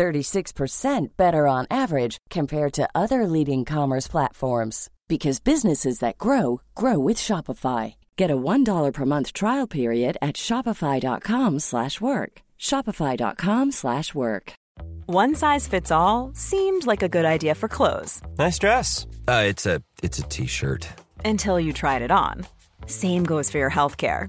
36% better on average compared to other leading commerce platforms because businesses that grow grow with Shopify. Get a $1 per month trial period at shopify.com/work. shopify.com/work. One size fits all seemed like a good idea for clothes Nice dress. Uh, it's a it's a t-shirt. until you tried it on. Same goes for your healthcare.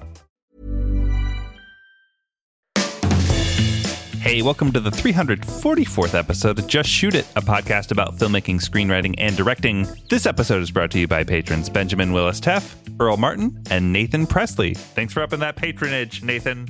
Hey, welcome to the 344th episode of Just Shoot It, a podcast about filmmaking, screenwriting, and directing. This episode is brought to you by patrons Benjamin Willis Teff, Earl Martin, and Nathan Presley. Thanks for upping that patronage, Nathan.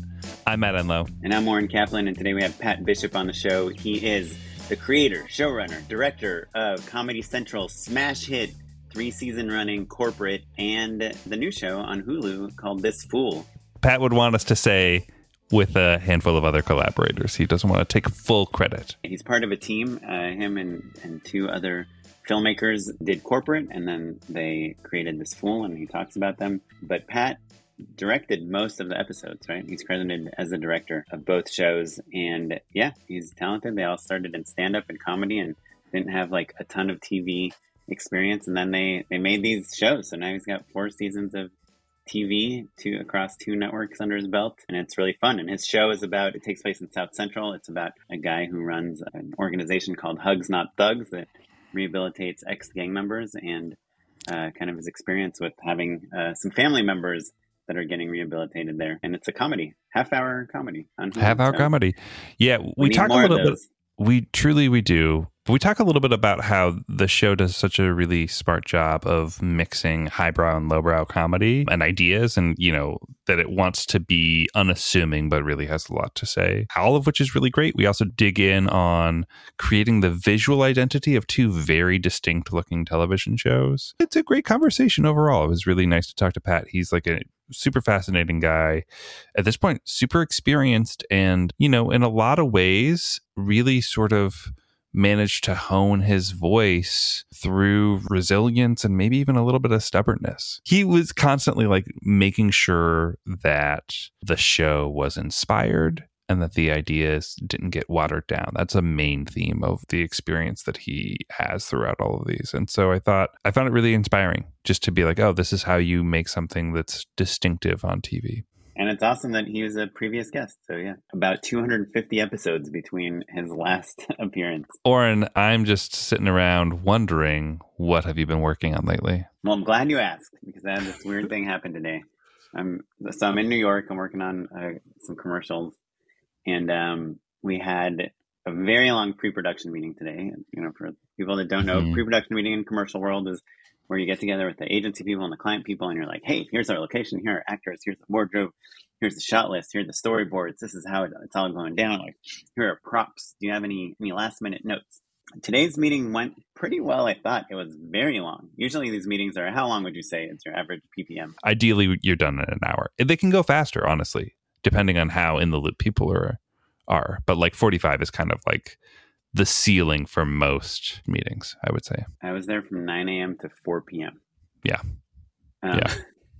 I'm Matt Enlow. And I'm Oren Kaplan, and today we have Pat Bishop on the show. He is the creator, showrunner, director of Comedy Central smash hit, three season running corporate, and the new show on Hulu called This Fool. Pat would want us to say with a handful of other collaborators. He doesn't want to take full credit. He's part of a team. Uh, him and, and two other filmmakers did corporate, and then they created This Fool, and he talks about them. But Pat directed most of the episodes, right? He's credited as the director of both shows, and yeah, he's talented. They all started in stand up and comedy and didn't have like a ton of TV experience, and then they they made these shows. So now he's got four seasons of TV to across two networks under his belt, and it's really fun. And his show is about it takes place in South Central. It's about a guy who runs an organization called Hugs Not Thugs that rehabilitates ex gang members and uh, kind of his experience with having uh, some family members that are getting rehabilitated there. And it's a comedy, half hour comedy. On Hulu. Half hour So comedy. Yeah, we, need talk a little bit. We truly we do. We talk a little bit about how the show does such a really smart job of mixing highbrow and lowbrow comedy and ideas and you know that it wants to be unassuming but really has a lot to say. All of which is really great. We also dig in on creating the visual identity of two very distinct looking television shows. It's a great conversation overall. It was really nice to talk to Pat. He's like a super fascinating guy at this point super experienced and you know in a lot of ways really sort of managed to hone his voice through resilience and maybe even a little bit of stubbornness. He was constantly like making sure that the show was inspired and that the ideas didn't get watered down. That's a main theme of the experience that he has throughout all of these. And so I thought I found it really inspiring just to be like, oh, this is how you make something that's distinctive on TV. And it's awesome that he was a previous guest. So yeah, about 250 episodes between his last appearance. Oren, I'm just sitting around wondering what have you been working on lately? Well, I'm glad you asked because I had this weird thing happen today. I'm so I'm in New York. I'm working on uh, some commercials, and um, we had a very long pre-production meeting today. You know, for people that don't know, Mhm. pre-production meeting in commercial world is where you get together with the agency people and the client people, and you're like, "Hey, here's our location. Here are actors. Here's the wardrobe. Here's the shot list. Here are the storyboards. This is how it's all going down. Like, here are props. Do you have any any last minute notes?" Today's meeting went pretty well. I thought it was very long. Usually, these meetings are how long would you say it's your average PPM? Ideally, you're done in an hour. They can go faster, honestly, depending on how in the loop people are. Are but like 45 is kind of like the ceiling for most meetings. I would say. I was there from 9 a.m. to 4 p.m. Yeah. Um,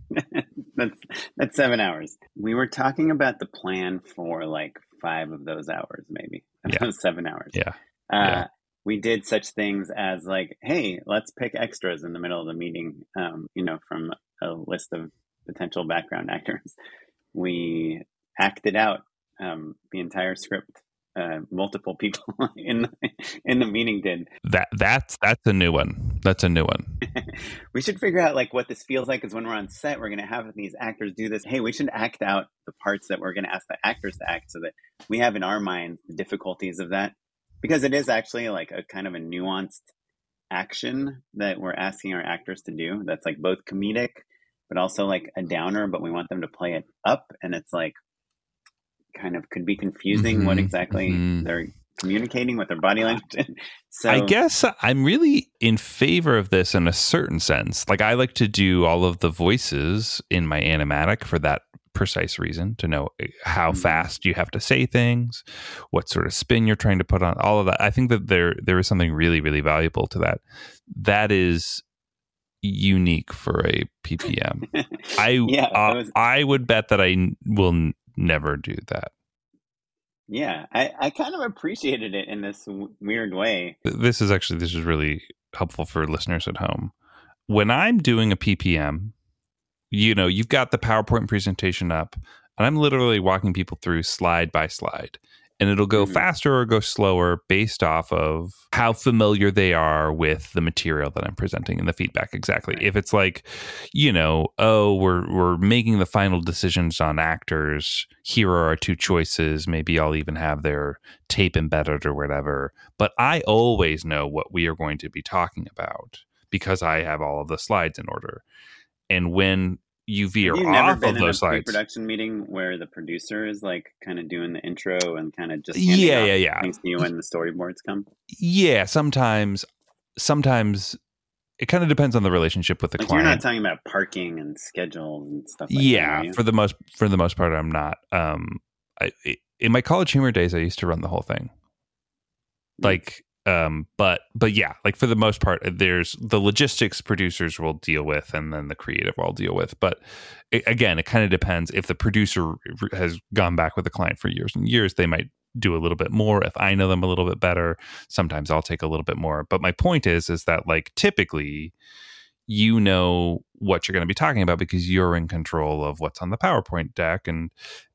that's that's seven hours. We were talking about the plan for like five of those hours, maybe Yeah. seven hours. Yeah. Uh, Yeah. We did such things as like, hey, let's pick extras in the middle of the meeting. Um, you know, from a list of potential background actors. We acted out um, the entire script. Uh, multiple people in the, in the meeting did. That that's that's a new one. That's a new one. we should figure out like what this feels like because when we're on set we're going to have these actors do this hey we should act out the parts that we're going to ask the actors to act so that we have in our minds the difficulties of that because it is actually like a kind of a nuanced action that we're asking our actors to do that's like both comedic but also like a downer but we want them to play it up and it's like kind of could be confusing mm-hmm, what exactly mm-hmm. they're communicating with their body language. so I guess I'm really in favor of this in a certain sense. Like I like to do all of the voices in my animatic for that precise reason to know eh, how mm-hmm. fast you have to say things, what sort of spin you're trying to put on all of that. I think that there there is something really really valuable to that. That is unique for a PPM. I yeah, uh. I would bet that I will never do that. Yeah, I, I kind of appreciated it in this w- weird way. This is actually this is really helpful for listeners at home. When I'm doing a PPM, you know, you've got the PowerPoint presentation up, and I'm literally walking people through slide by slide and it'll go mm-hmm. faster or go slower based off of how familiar they are with the material that I'm presenting and the feedback exactly. If it's like, you know, oh, we're we're making the final decisions on actors, here are our two choices, maybe I'll even have their tape embedded or whatever, but I always know what we are going to be talking about because I have all of the slides in order. And when you veer you off of those slides. Production meeting where the producer is like kind of doing the intro and kind of just yeah, yeah, yeah. Things to you when the storyboards come. Yeah, sometimes, sometimes it kind of depends on the relationship with the like client. You're not talking about parking and schedules and stuff. Like yeah, that, for the most for the most part, I'm not. Um, I, in my CollegeHumor days, I used to run the whole thing. Like um but but yeah like for the most part there's the logistics producers will deal with and then the creative will deal with. But it, again it kind of depends. If the producer has gone back with the client for years and years they might do a little bit more. If i know them a little bit better sometimes i'll take a little bit more. But my point is is that like typically you know what you're going to be talking about because you're in control of what's on the powerpoint deck and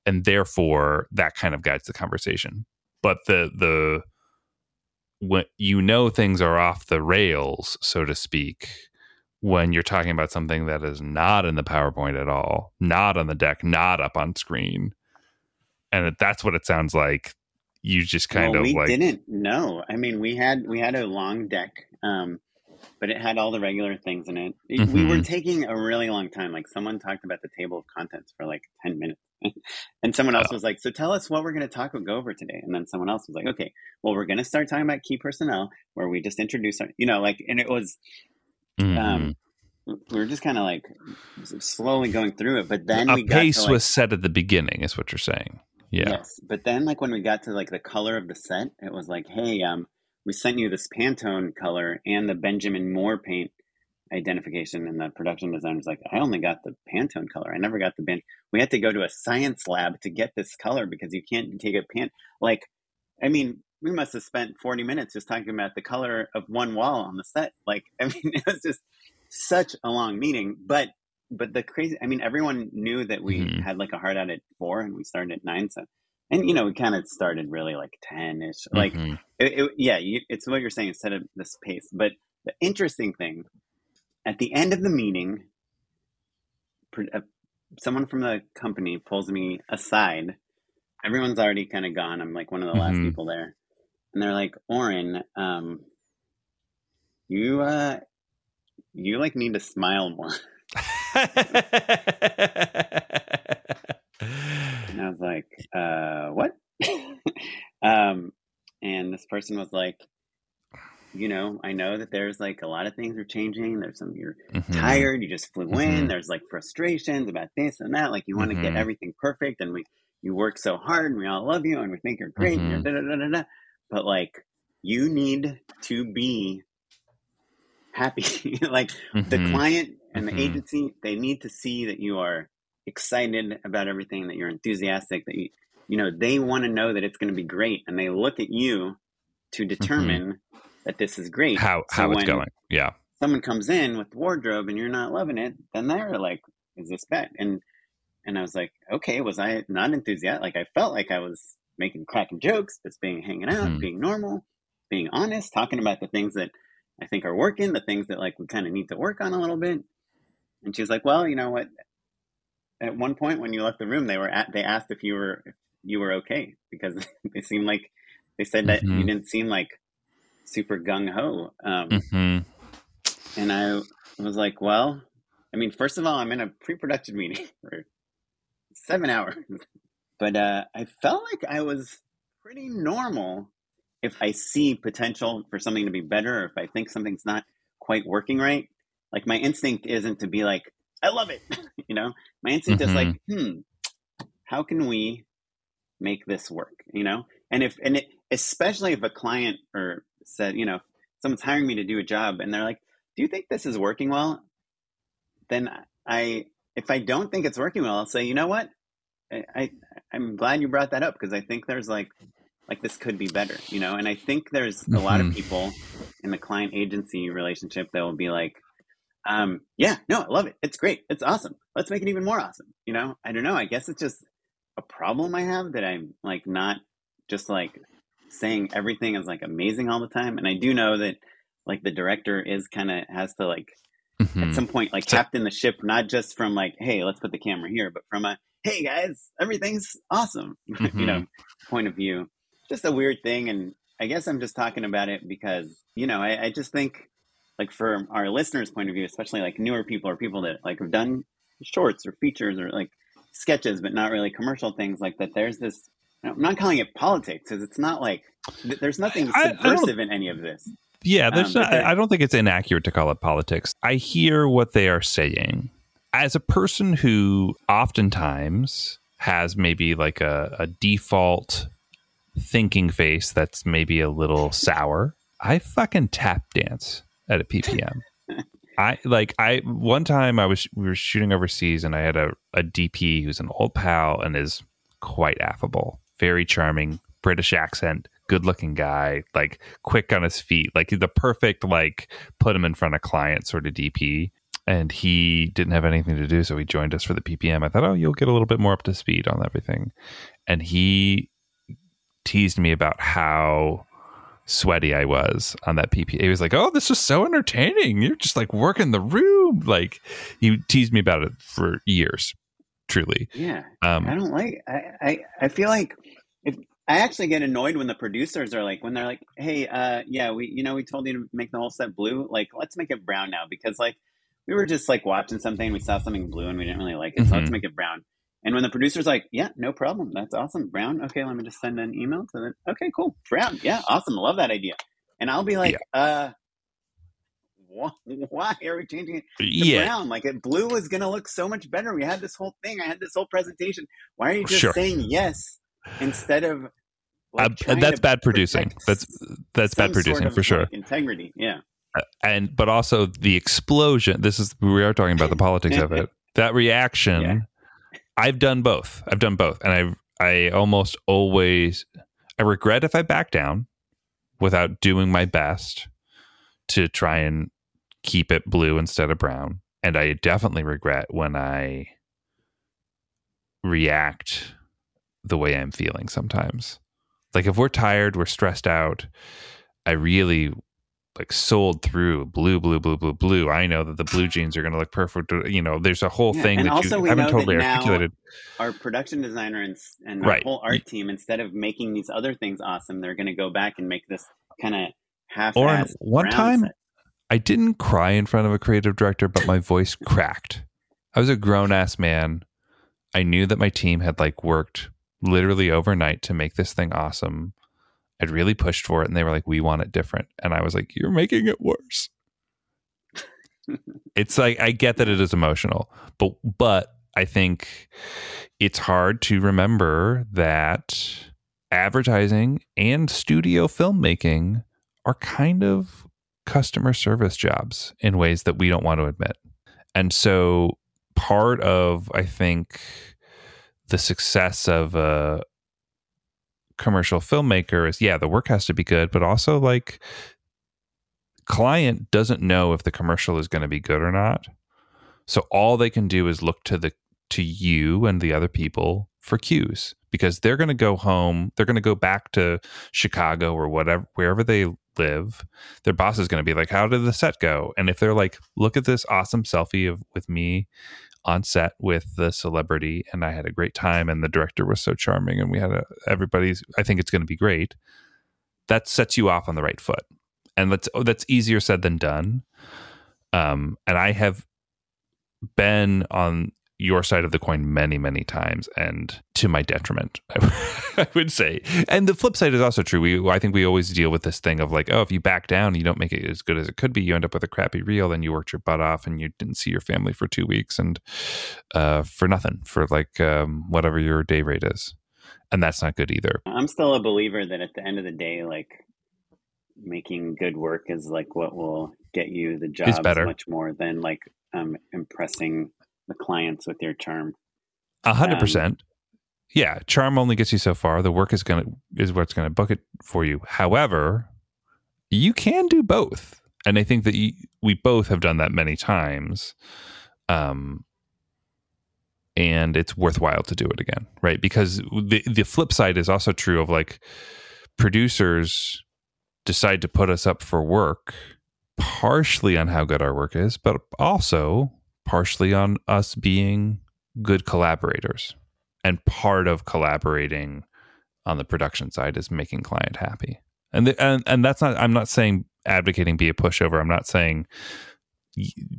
and therefore that kind of guides the conversation. But the the when you know things are off the rails, so to speak, when you're talking about something that is not in the PowerPoint at all, not on the deck, not up on screen. And that's what it sounds like. You just kind well, of we like didn't know. I mean, we had we had a long deck, um, but it had all the regular things in it. Mm-hmm. We were mm-hmm. taking a really long time. Like someone talked about the table of contents for like ten minutes. and someone else oh. was like, "So tell us what we're going to talk go over today." And then someone else was like, "Okay, well, we're going to start talking about key personnel, where we just introduce our, you know, like." And it was, mm-hmm. um, we were just kind of like slowly going through it, but then a we pace like, was set at the beginning, is what you're saying. Yeah. Yes, but then like when we got to like the color of the set, it was like, "Hey, um, we sent you this Pantone color and the Benjamin Moore paint." Identification and the production design was like, I only got the Pantone color. I never got the bin. We had to go to a science lab to get this color because you can't take a pan. Like, I mean, we must have spent 40 minutes just talking about the color of one wall on the set. Like, I mean, it was just such a long meeting. But, but the crazy, I mean, everyone knew that we mm-hmm. had like a hard out at four and we started at nine. So, and you know, we kind of started really like 10 ish. Like, mm-hmm. it, it, yeah, you, it's what you're saying instead of this pace. But the interesting thing at the end of the meeting, uh, someone from the company pulls me aside. Everyone's already kind of gone. I'm like one of the last mm-hmm. people there. And they're like, Oren, um, you, uh, you like need to smile more. and I was like, uh, what? um, and this person was like, you know, I know that there's like a lot of things are changing. There's some you're mm-hmm. tired, you just flew mm-hmm. in. There's like frustrations about this and that. Like you want to get mm-hmm. everything perfect, and we you work so hard, and we all love you, and we think you're great. You're mm-hmm. but like you need to be happy. like the mm-hmm. client and the agency, they need to see that you are excited about everything, that you're enthusiastic, that you you know they want to know that it's going to be great, and they look at you to determine that this is great. How so how it's going? Yeah. Someone comes in with the wardrobe and you're not loving it, then they're like, "Is this bad?" And and I was like, "Okay, was I not enthusiastic? Like I felt like I was making cracking jokes, just being hanging out, mm-hmm. being normal, being honest, talking about the things that I think are working, the things that like we kind of need to work on a little bit." And she was like, "Well, you know what? at one point when you left the room, they were at they asked if you were if you were okay because they seemed like they said that Mhm. you didn't seem like super gung ho. Um, hmm And I was like, well, I mean, first of all, I'm in a pre-production meeting for seven hours, but uh, I felt like I was pretty normal. If I see potential for something to be better, or if I think something's not quite working right, like my instinct isn't to be like, I love it, you know. My instinct is like, hmm, how can we make this work, you know? And if and it, especially if a client or said, you know, someone's hiring me to do a job and they're like, do you think this is working well? Then I, if I don't think it's working well, I'll say, you know what? I, I I'm glad you brought that up because I think there's like, like this could be better, you know. And I think there's a lot of Mhm. people in the client agency relationship that will be like, um, yeah, no, I love it. It's great. It's awesome. Let's make it even more awesome. You know, I don't know. I guess it's just a problem I have that I'm like not just like saying everything is like amazing all the time. And I do know that like the director is kind of has to like hmm at some point like captain the ship, not just from like, hey, let's put the camera here, but from a hey guys, everything's awesome, you know, point of view. Just a weird thing, and I guess I'm just talking about it because you know I, I just think like for our listeners' point of view, especially like newer people or people that like have done shorts or features or like sketches, but not really commercial things like that. There's this. I'm not calling it politics because it's not like there's nothing I- I subversive in any of this. Yeah, there's Um, not, I don't think it's inaccurate to call it politics. I hear what they are saying. As a person who oftentimes has maybe like a, a default thinking face that's maybe a little sour, I fucking tap dance at a PPM. I like I one time I was we were shooting overseas and I had a, a DP who's an old pal and is quite affable, very charming, British accent, good looking guy, like quick on his feet, like the perfect like put him in front of client sort of DP. And he didn't have anything to do, so he joined us for the PPM. I thought, oh, you'll get a little bit more up to speed on everything. And he teased me about how sweaty I was on that PPA. He was like, "Oh, this is so entertaining. You're just like working the room." Like he teased me about it for years. Truly, Yeah, um, I don't like. I, I I feel like if I actually get annoyed when the producers are like when they're like, "Hey, uh, yeah, we you know we told you to make the whole set blue. Like, let's make it brown now because like we were just like watching something, we saw something blue and we didn't really like it, so let's Mhm. make it brown." And when the producer's like, "Yeah, no problem, that's awesome, brown. Okay, let me just send an email to them. Okay, cool, brown. Yeah, awesome, love that idea." And I'll be like, "Uh." Wh- Why are we changing it to yeah, brown. Like it, blue was gonna look so much better. We had this whole thing. I had this whole presentation. Why are you just Sure. saying yes instead of? Like, Uh, trying that's bad producing. That's that's bad producing sort of, for sure. integrity. Yeah. and but also the explosion this is we are talking about the politics of it that reaction Yeah. i've done both i've done both and i i almost always i regret if i back down without doing my best to try and keep it blue instead of brown and i definitely regret when i react the way i'm feeling sometimes like if we're tired we're stressed out i really like sold through blue, blue, blue, blue, blue. I know that the blue jeans are going to look perfect. You know, there's a whole Yeah, thing that also you we haven't know totally that now- articulated. Our production designer and and our Right. whole art team, instead of making these other things awesome, they're going to go back and make this kind of half. Or one time, I didn't cry in front of a creative director, but my voice cracked. I was a grown ass man. I knew that my team had like worked literally overnight to make this thing awesome. I'd really pushed for it, and they were like, "We want it different," and I was like, "You're making it worse." it's like I get that it is emotional, but but I think it's hard to remember that advertising and studio filmmaking are kind of customer service jobs in ways that we don't want to admit. And so part of I think the success of a commercial filmmaker is yeah, the work has to be good, but also like client doesn't know if the commercial is going to be good or not. So all they can do is look to the to you and the other people for cues because they're going to go home, they're going to go back to Chicago or whatever wherever they live. Their boss is going to be like, "How did the set go?" And if they're like, "Look at this awesome selfie of with me on set with the celebrity and I had a great time and the director was so charming and we had a everybody's I think it's going to be great. That sets you off on the right foot. And that's oh, that's easier said than done. Um and I have been on your side of the coin many, many times, and to my detriment, I would say. And the flip side is also true. We, I think, we always deal with this thing of like, oh, if you back down, you don't make it as good as it could be. You end up with a crappy reel, then you worked your butt off, and you didn't see your family for two weeks, and uh, for nothing, for like um, whatever your day rate is, and that's not good either. I'm still a believer that at the end of the day, like making good work is like what will get you the job much more than like um, impressing the clients with your charm. A hundred percent. Yeah, charm only gets you so far. The work is gonna is what's gonna book it for you. However, you can do both, and I think that you, we both have done that many times. Um, and it's worthwhile to do it again, right? Because the the flip side is also true of like producers decide to put us up for work partially on how good our work is, but also partially on us being good collaborators. And part of collaborating on the production side is making client happy. And the, and and that's not I'm not saying advocating be a pushover. I'm not saying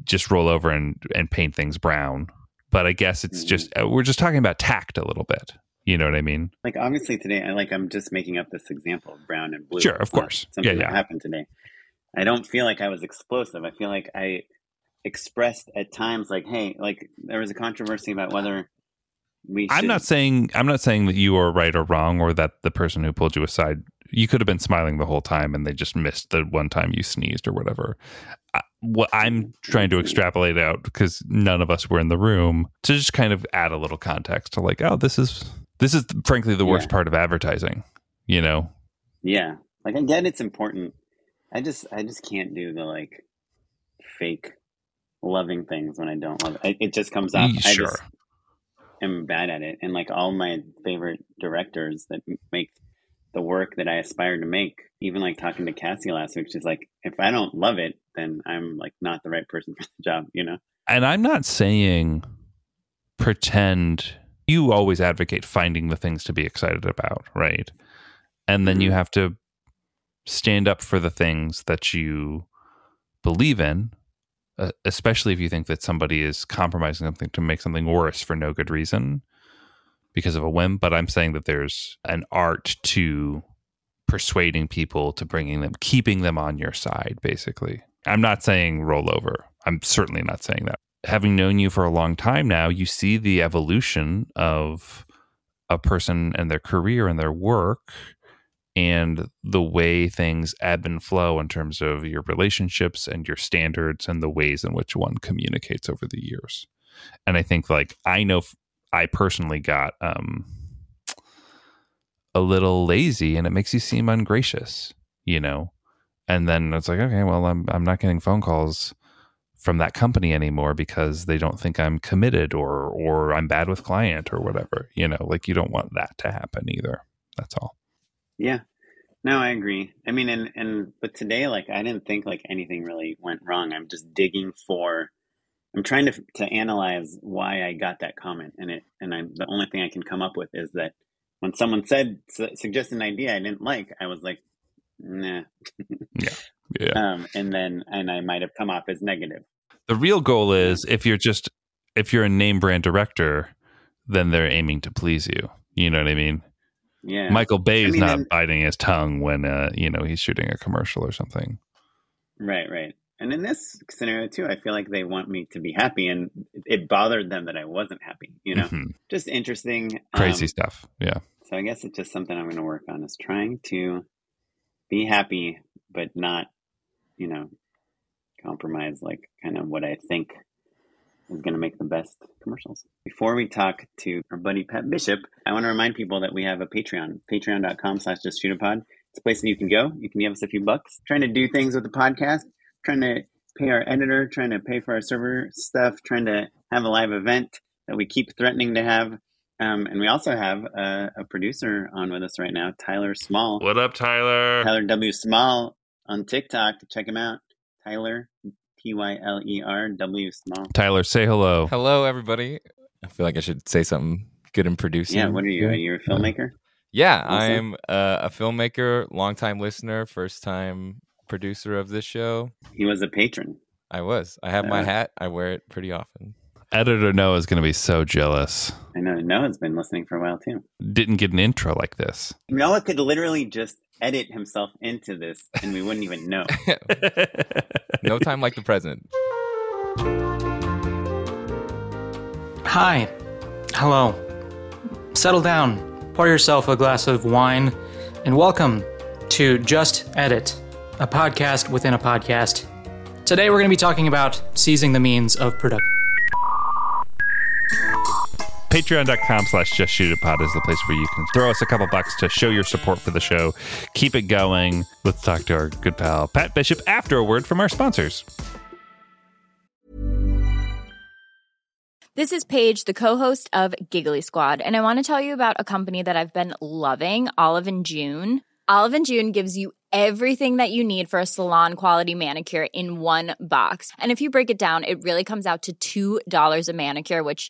just roll over and and paint things brown. But I guess it's mm-hmm. just uh, we're just talking about tact a little bit. You know what I mean? Like obviously today, I like I'm just making up this example of brown and blue. Sure, of course. Something yeah, yeah. that happened today. I don't feel like I was explosive. I feel like I expressed at times like, hey, like there was a controversy about whether we. I'm not saying I'm not saying that you are right or wrong, or that the person who pulled you aside. You could have been smiling the whole time, and they just missed the one time you sneezed or whatever. what I'm trying to extrapolate out because none of us were in the room to just kind of add a little context to like, oh, this is this is frankly the worst yeah. part of advertising. You know? Yeah, like I get it's important. I just I just can't do the like fake loving things when I don't love it. It just comes out. Sure. I just am bad at it. And like all my favorite directors that make the work that I aspire to make, even like talking to Cassie last week, she's like, if I don't love it, then I'm like not the right person for the job, you know? And I'm not saying pretend you always advocate finding the things to be excited about, right? And then you mm-hmm. have to stand up for the things that you believe in uh, especially if you think that somebody is compromising something to make something worse for no good reason because of a whim. But I'm saying that there's an art to persuading people to bringing them, keeping them on your side, basically. I'm not saying roll over. I'm certainly not saying that. Having known you for a long time now, you see the evolution of a person and their career and their work and the way things ebb and flow in terms of your relationships and your standards and the ways in which one communicates over the years. And I think like I know I personally got um a little lazy and it makes you seem ungracious, you know. And then it's like, okay, well, I'm I'm not getting phone calls from that company anymore because they don't think I'm committed or or I'm bad with client or whatever. You know, like you don't want that to happen either. That's all. Yeah. No, I agree. I mean, and and but today, like, I didn't think like anything really went wrong. I'm just digging for. I'm trying to to analyze why I got that comment, and it and I'm the only thing I can come up with is that when someone said su- suggested an idea I didn't like, I was like, nah. yeah. Yeah. Um, and then and I might have come off as negative. The real goal is if you're just if you're a name brand director, then they're aiming to please you. You know what I mean? Yeah. Michael Bay is I mean, not and, biting his tongue when uh, you know he's shooting a commercial or something. Right, right. And in this scenario too, I feel like they want me to be happy, and it bothered them that I wasn't happy. You know, mm-hmm. just interesting, crazy um, stuff. Yeah. So I guess it's just something I'm going to work on is trying to be happy, but not, you know, compromise like kind of what I think is going to make the best commercials. Before we talk to our buddy Pat Bishop, I want to remind people that we have a Patreon, patreon.com slash just shoot a pod. It's a place that you can go. You can give us a few bucks. Trying to do things with the podcast, trying to pay our editor, trying to pay for our server stuff, trying to have a live event that we keep threatening to have. Um, and we also have a, a, producer on with us right now, Tyler Small. What up, Tyler? Tyler W. Small on TikTok. Check him out. Tyler T Y L E R W small. Tyler, say hello. Hello, everybody. I feel like I should say something good in producing. Yeah, what are you? Are you a filmmaker? Yeah, I'm uh, a filmmaker, longtime listener, first time producer of this show. He was a patron. I was. I have my Uh. hat. I wear it pretty often. Editor Noah is going to be so jealous. I know Noah's been listening for a while too. Didn't get an intro like this. Noah could literally just edit himself into this and we wouldn't even know. No time like the present. Hi. Hello. Settle down. Pour yourself a glass of wine and welcome to Just Edit, a podcast within a podcast. Today we're going to be talking about seizing the means of production. Patreon.com slash just shoot it pod is the place where you can throw us a couple bucks to show your support for the show. Keep it going. Let's talk to our good pal Pat Bishop after a word from our sponsors. This is Paige, the co-host of Giggly Squad, and I want to tell you about a company that I've been loving, Olive and June. Olive and June gives you everything that you need for a salon quality manicure in one box. And if you break it down, it really comes out to $2 a manicure, which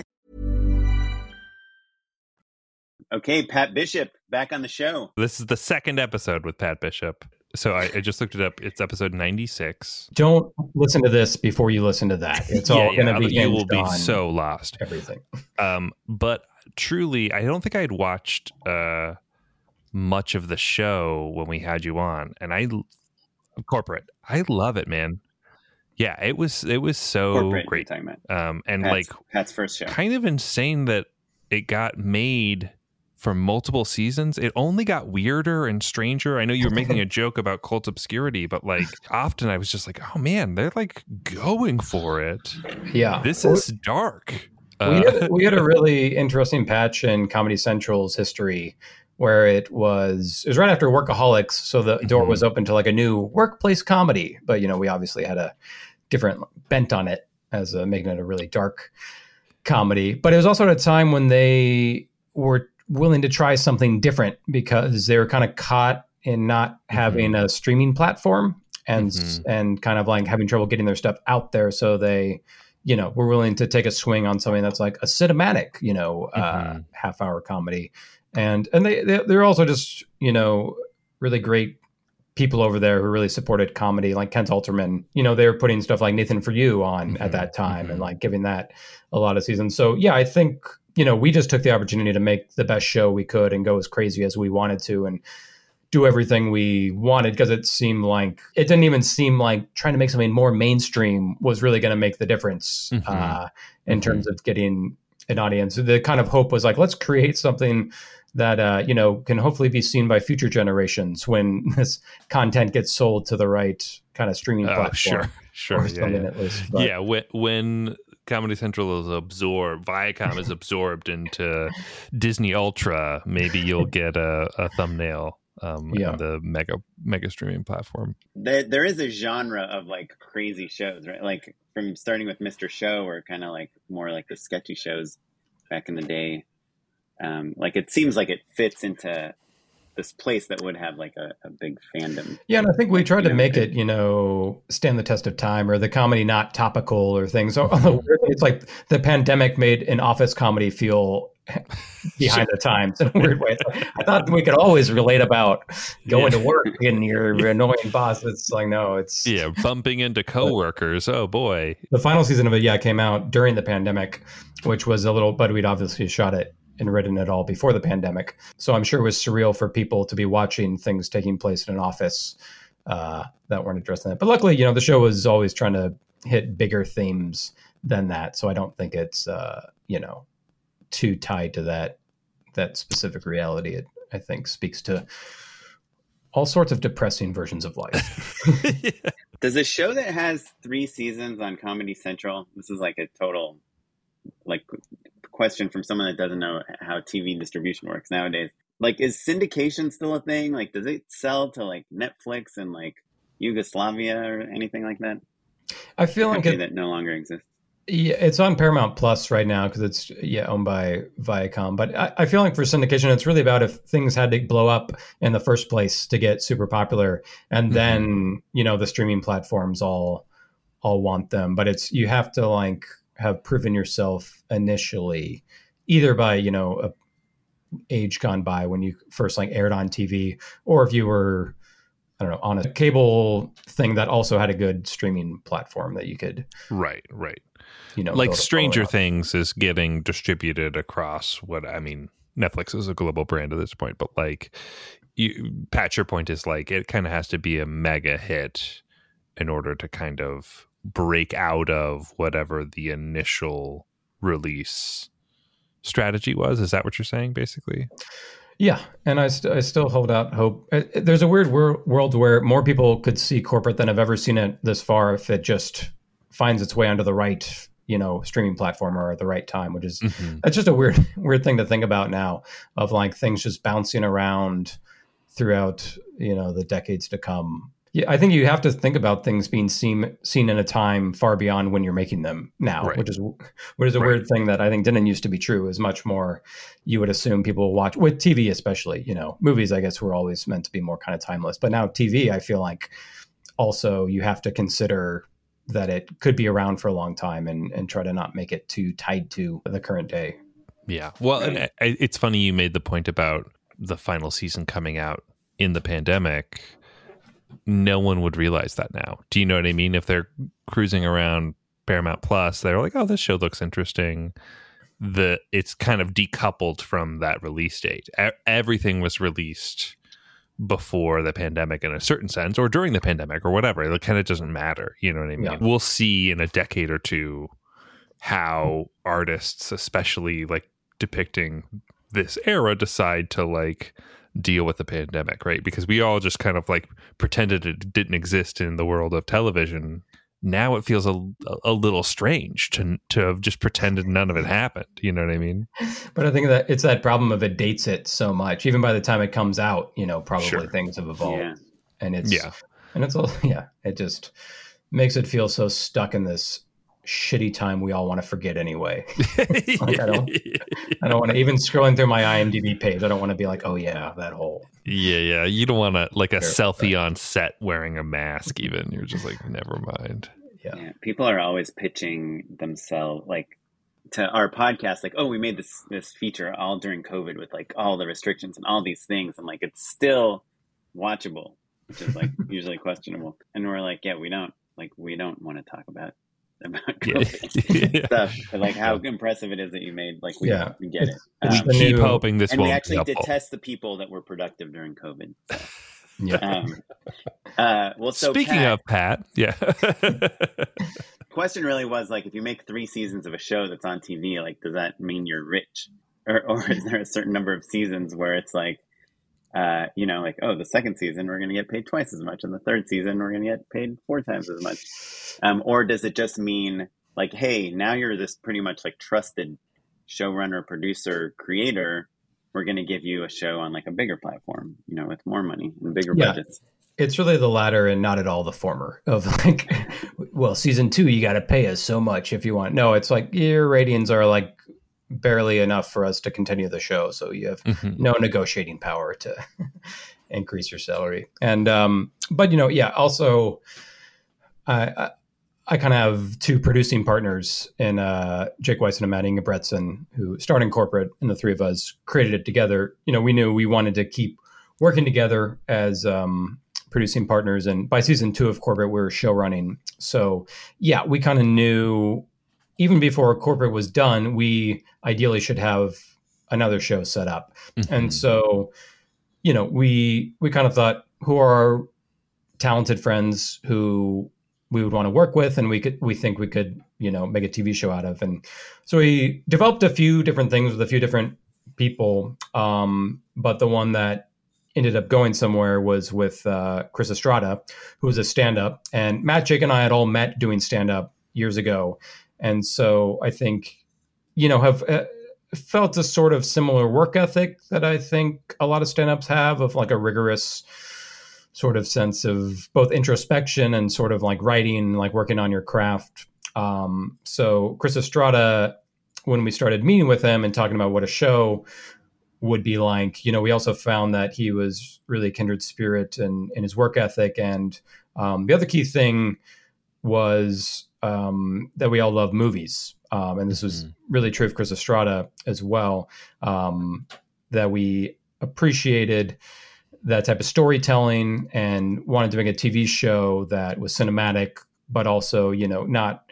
Okay, Pat Bishop back on the show. This is the second episode with Pat Bishop. So I, I just looked it up. It's episode 96. Don't listen to this before you listen to that. It's all Yeah, going to be you will be so lost. everything. Um, but truly, I don't think I had watched uh, much of the show when we had you on, and I corporate. I love it, man. Yeah, it was it was so Corporate, great. you're. Um, and Pat's, like Pat's first show. kind of insane that it got made for multiple seasons. It only got weirder and stranger. I know you were making a joke about cult obscurity, but like often I was just like, oh man, they're like going for it. Yeah. This is dark. we, Uh, had, we had a really interesting patch in Comedy Central's history where it was it was right after Workaholics, so the door was open to like a new workplace comedy. But you know, we obviously had a different bent on it as uh, making it a really dark comedy. But it was also at a time when they were willing to try something different because they were kind of caught in not having a streaming platform and Mhm. and kind of like having trouble getting their stuff out there. So they you know, we're willing to take a swing on something that's like a cinematic, you know, uh, Mhm. half hour comedy. And and they, they they're also just, you know, really great people over there who really supported comedy, like Kent Alterman. You know, they were putting stuff like Nathan for You on Mhm. at that time Mhm. and like giving that a lot of seasons. So yeah, I think, you know, we just took the opportunity to make the best show we could and go as crazy as we wanted to. And do everything we wanted because it seemed like it didn't even seem like trying to make something more mainstream was really going to make the difference Mhm. uh, in Mhm. terms of getting an audience. The kind of hope was like, let's create something that uh, you know can hopefully be seen by future generations when this content gets sold to the right kind of streaming Oh, platform. sure, sure, yeah, yeah. least. Yeah, when when Comedy Central is absorbed, Viacom is absorbed into Disney Ultra, maybe you'll get a, a thumbnail um, Yeah. the mega mega streaming platform. There, there is a genre of like crazy shows, right? Like from starting with Mr. Show, or kind of like more like the sketchy shows back in the day. Um, like it seems like it fits into this place that would have like a, a big fandom. Yeah, and I think we tried to Yeah. make it, you know, stand the test of time or the comedy not topical or things. Although it's like the pandemic made an office comedy feel behind the times in a weird way. Like, I thought we could always relate about going Yeah. to work and your annoying boss. It's like, no, it's Yeah, bumping into coworkers. Oh boy. the final season of it, yeah, came out during the pandemic, which was a little, but we'd obviously shot it and written it all before the pandemic. So I'm sure it was surreal for people to be watching things taking place in an office uh, that weren't addressing that. But luckily, you know, the show was always trying to hit bigger themes than that. So I don't think it's, uh, you know, too tied to that that specific reality. It I think speaks to all sorts of depressing versions of life. Does a show that has three seasons on Comedy Central? This is like a total, like, question from someone that doesn't know how TV distribution works nowadays. Like, is syndication still a thing? Like, does it sell to like Netflix and like Yugoslavia or anything like that? I feel like it, that no longer exists. Yeah, it's on Paramount Plus right now because it's yeah owned by Viacom. But I, I feel like for syndication, it's really about if things had to blow up in the first place to get super popular, and Mhm. then you know the streaming platforms all all want them. But it's you have to like have proven yourself initially, either by you know a age gone by when you first like aired on TV, or if you were I don't know on a cable thing that also had a good streaming platform that you could Right, right. you know like Stranger. Things is getting distributed across what I mean. Netflix is a global brand at this point, but like, you, Pat, your point is like it kind of has to be a mega hit in order to kind of break out of whatever the initial release strategy was. Is that what you're saying, basically? Yeah, and I, st- I still hold out hope. Uh, There's a weird wor- world where more people could see corporate than I've ever seen it this far if it just finds its way onto the right, you know, streaming platform or at the right time, which is Mhm. that's just a weird weird thing to think about now of like things just bouncing around throughout, you know, the decades to come. Yeah, I think you have to think about things being seen seen in a time far beyond when you're making them now, Right. which is which is a Right. weird thing that I think didn't used to be true. Is much more you would assume people watch with TV, especially. You know, movies I guess were always meant to be more kind of timeless, but now TV, I feel like also you have to consider that it could be around for a long time and and try to not make it too tied to the current day. Yeah. Well, and it's funny you made the point about the final season coming out in the pandemic. No one would realize that now. Do you know what I mean? If they're cruising around Paramount Plus, they're like, "Oh, this show looks interesting." The it's kind of decoupled from that release date. E- everything was released before the pandemic in a certain sense or during the pandemic or whatever. It kind of doesn't matter. You know what I mean? Yeah. We'll see in a decade or two how artists, especially like depicting this era, decide to like deal with the pandemic, right? Because we all just kind of like pretended it didn't exist in the world of television. Now it feels a, a little strange to to have just pretended none of it happened. You know what I mean? But I think that it's that problem of it dates it so much. Even by the time it comes out, you know, probably Sure. things have evolved. Yeah. And it's Yeah. and it's all yeah, it just makes it feel so stuck in this shitty time we all want to forget anyway. Like, I don't- I don't want to even scrolling through my IMDb page. I don't want to be like, oh yeah, that whole Yeah, yeah. You don't want to like a Sure, selfie on set wearing a mask. Even you're just like, never mind. yeah. Yeah, people are always pitching themselves like to our podcast, like, "Oh, we made this this feature all during COVID with like all the restrictions and all these things, and like it's still watchable, which is like usually questionable." And we're like, "Yeah, we don't like we don't want to talk about about COVID Yeah. stuff. But like how impressive it is that you made. Like we, Yeah. we get it. It's Um, the Keep new- hoping this and won't we actually helpful. detest the people that were productive during COVID. So, Yeah. um, uh, well, so Speaking Pat, of Pat, yeah. question really was like, if you make three seasons of a show that's on TV, like, does that mean you're rich, or or is there a certain number of seasons where it's like, uh, you know, like, oh, the second season we're going to get paid twice as much, and the third season we're going to get paid four times as much, um, or does it just mean like, hey, now you're this pretty much like trusted showrunner, producer, creator. We're going to give you a show on like a bigger platform, you know, with more money and bigger Yeah. budgets. It's really the latter and not at all the former of like, well, season two, you got to pay us so much if you want. No, it's like your ratings are like barely enough for us to continue the show. So you have Mhm. no negotiating power to increase your salary. And, um, but you know, yeah, also, I, I, I kind of have two producing partners in uh, Jake Weiss and Matt Ingebretson, who started in corporate, and the three of us created it together. You know, we knew we wanted to keep working together as um, producing partners, and by season two of corporate, we were show running. So, yeah, we kind of knew even before corporate was done, we ideally should have another show set up. And Mhm. so, you know, we we kind of thought, who are our talented friends who we would want to work with, and we could we think we could, you know, make a TV show out of. And so we developed a few different things with a few different people. Um, but the one that ended up going somewhere was with uh, Chris Estrada, who was a stand-up, and Matt, Jake, and I had all met doing stand-up years ago, and so I think, you know, have. Uh, felt a sort of similar work ethic that I think a lot of stand-ups have of like a rigorous sort of sense of both introspection and sort of like writing, like working on your craft. Um, so Chris Estrada, when we started meeting with him and talking about what a show would be like, you know, we also found that he was really a kindred spirit in, in his work ethic. And um, the other key thing was um, that we all love movies. Um, and this was Mhm. really true of Chris Estrada as well. Um, that we appreciated that type of storytelling and wanted to make a TV show that was cinematic, but also, you know, not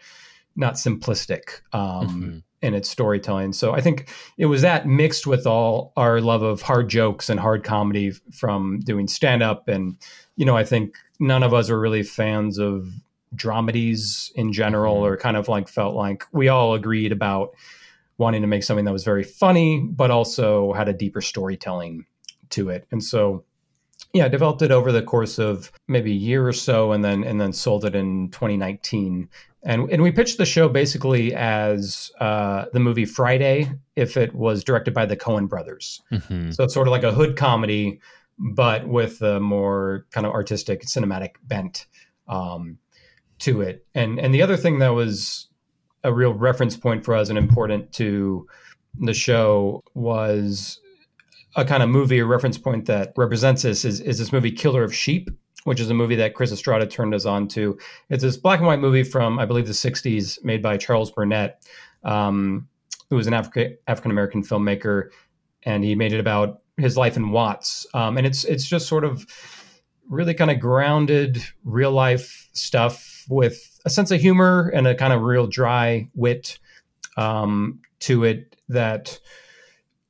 not simplistic um, Mhm. in its storytelling. So I think it was that mixed with all our love of hard jokes and hard comedy from doing stand up. And, you know, I think none of us are really fans of dramedies in general, Mhm. or kind of like felt like we all agreed about wanting to make something that was very funny, but also had a deeper storytelling to it. And so, yeah, I developed it over the course of maybe a year or so, and then and then sold it in 2019. And and we pitched the show basically as uh, the movie Friday if it was directed by the Coen brothers. Mhm. So it's sort of like a hood comedy, but with a more kind of artistic, cinematic bent um, to it. And and the other thing that was a real reference point for us and important to the show was a kind of movie reference point that represents this is, is this movie Killer of Sheep, which is a movie that Chris Estrada turned us on to. It's this black and white movie from I believe the '60s, made by Charles Burnett, um, who was an African African American filmmaker, and he made it about his life in Watts. Um, and it's it's just sort of really kind of grounded, real life stuff with a sense of humor and a kind of real dry wit um, to it that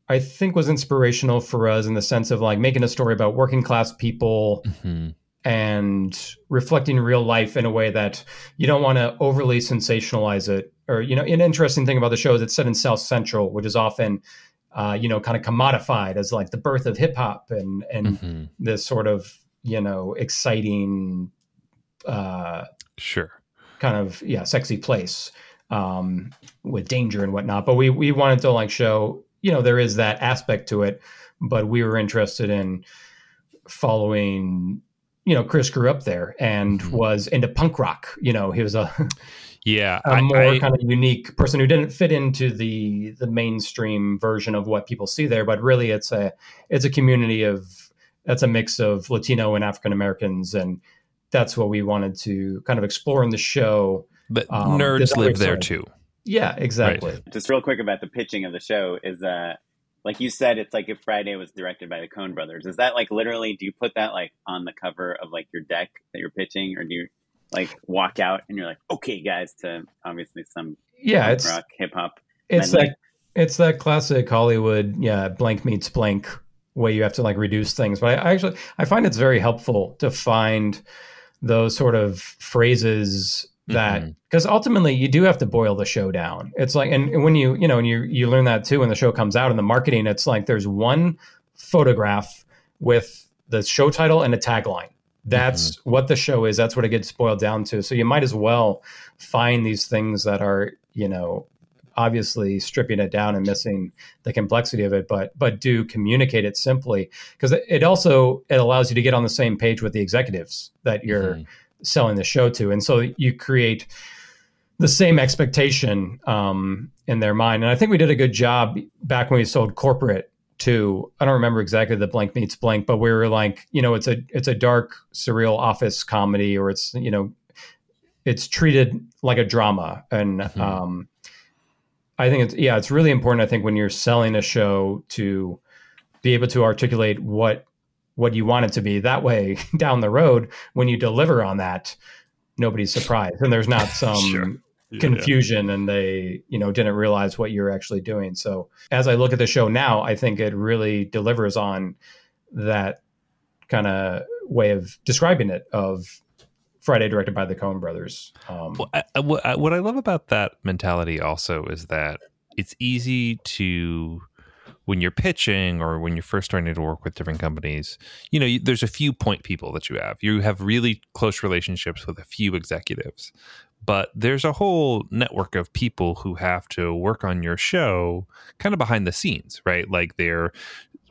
I think was inspirational for us in the sense of like making a story about working class people Mhm. and reflecting real life in a way that you don't want to overly sensationalize it. Or, you know, an interesting thing about the show is it's set in South Central, which is often, uh, you know, kind of commodified as like the birth of hip hop and, and Mhm. this sort of, you know, exciting, uh, Sure. kind of yeah sexy place um, with danger and whatnot. But we we wanted to like show you know there is that aspect to it, but we were interested in following. You know, Chris grew up there and Mhm. was into punk rock. You know, he was a, Yeah. a I- more I- kind of unique person who didn't fit into the the mainstream version of what people see there. But really, it's a it's a community of that's a mix of Latino and African Americans, and that's what we wanted to kind of explore in the show. but um, nerds this other live there too. Yeah, exactly. Just real quick about the pitching of the show is uh like you said, it's like if Friday was directed by the Coen brothers. Is that like literally do you put that like on the cover of like your deck that you're pitching or do you like walk out and you're like, okay, guys, to obviously some yeah, it's rock hip hop. it's medley. that it's that classic Hollywood yeah blank meets blank way you have to like reduce things. But I, I actually I find it's very helpful to find those sort of phrases that mm-hmm. because ultimately you do have to boil the show down. It's like and, and when you you know and you you learn that too when the show comes out in the marketing, it's like there's one photograph with the show title and a tagline. That's mm-hmm. what the show is. That's what it gets boiled down to. So you might as well find these things that are, you know, obviously stripping it down and missing the complexity of it, but but do communicate it simply because it also it allows you to get on the same page with the executives that you're Mhm. selling the show to, and so you create the same expectation um, in their mind. And I think we did a good job back when we sold corporate to I don't remember exactly the blank meets blank, but we were like, you know, it's a it's a dark surreal office comedy, or it's you know, it's treated like a drama, and Mhm. um, I think it's yeah, it's really important. I think when you're selling a show to be able to articulate what what you want it to be. That way, down the road, when you deliver on that, nobody's surprised, and there's not some Sure. Yeah, confusion and they you know didn't realize what you're actually doing so as i look at the show now i think it really delivers on that kind of way of describing it of friday directed by the coen brothers um, Well, I, I- what I- love about that mentality also is that it's easy to when you're pitching or when you're first starting to work with different companies, you know, you, there's a few point people that you have. You have really close relationships with a few executives, but there's a whole network of people who have to work on your show kind of behind the scenes, right? Like they're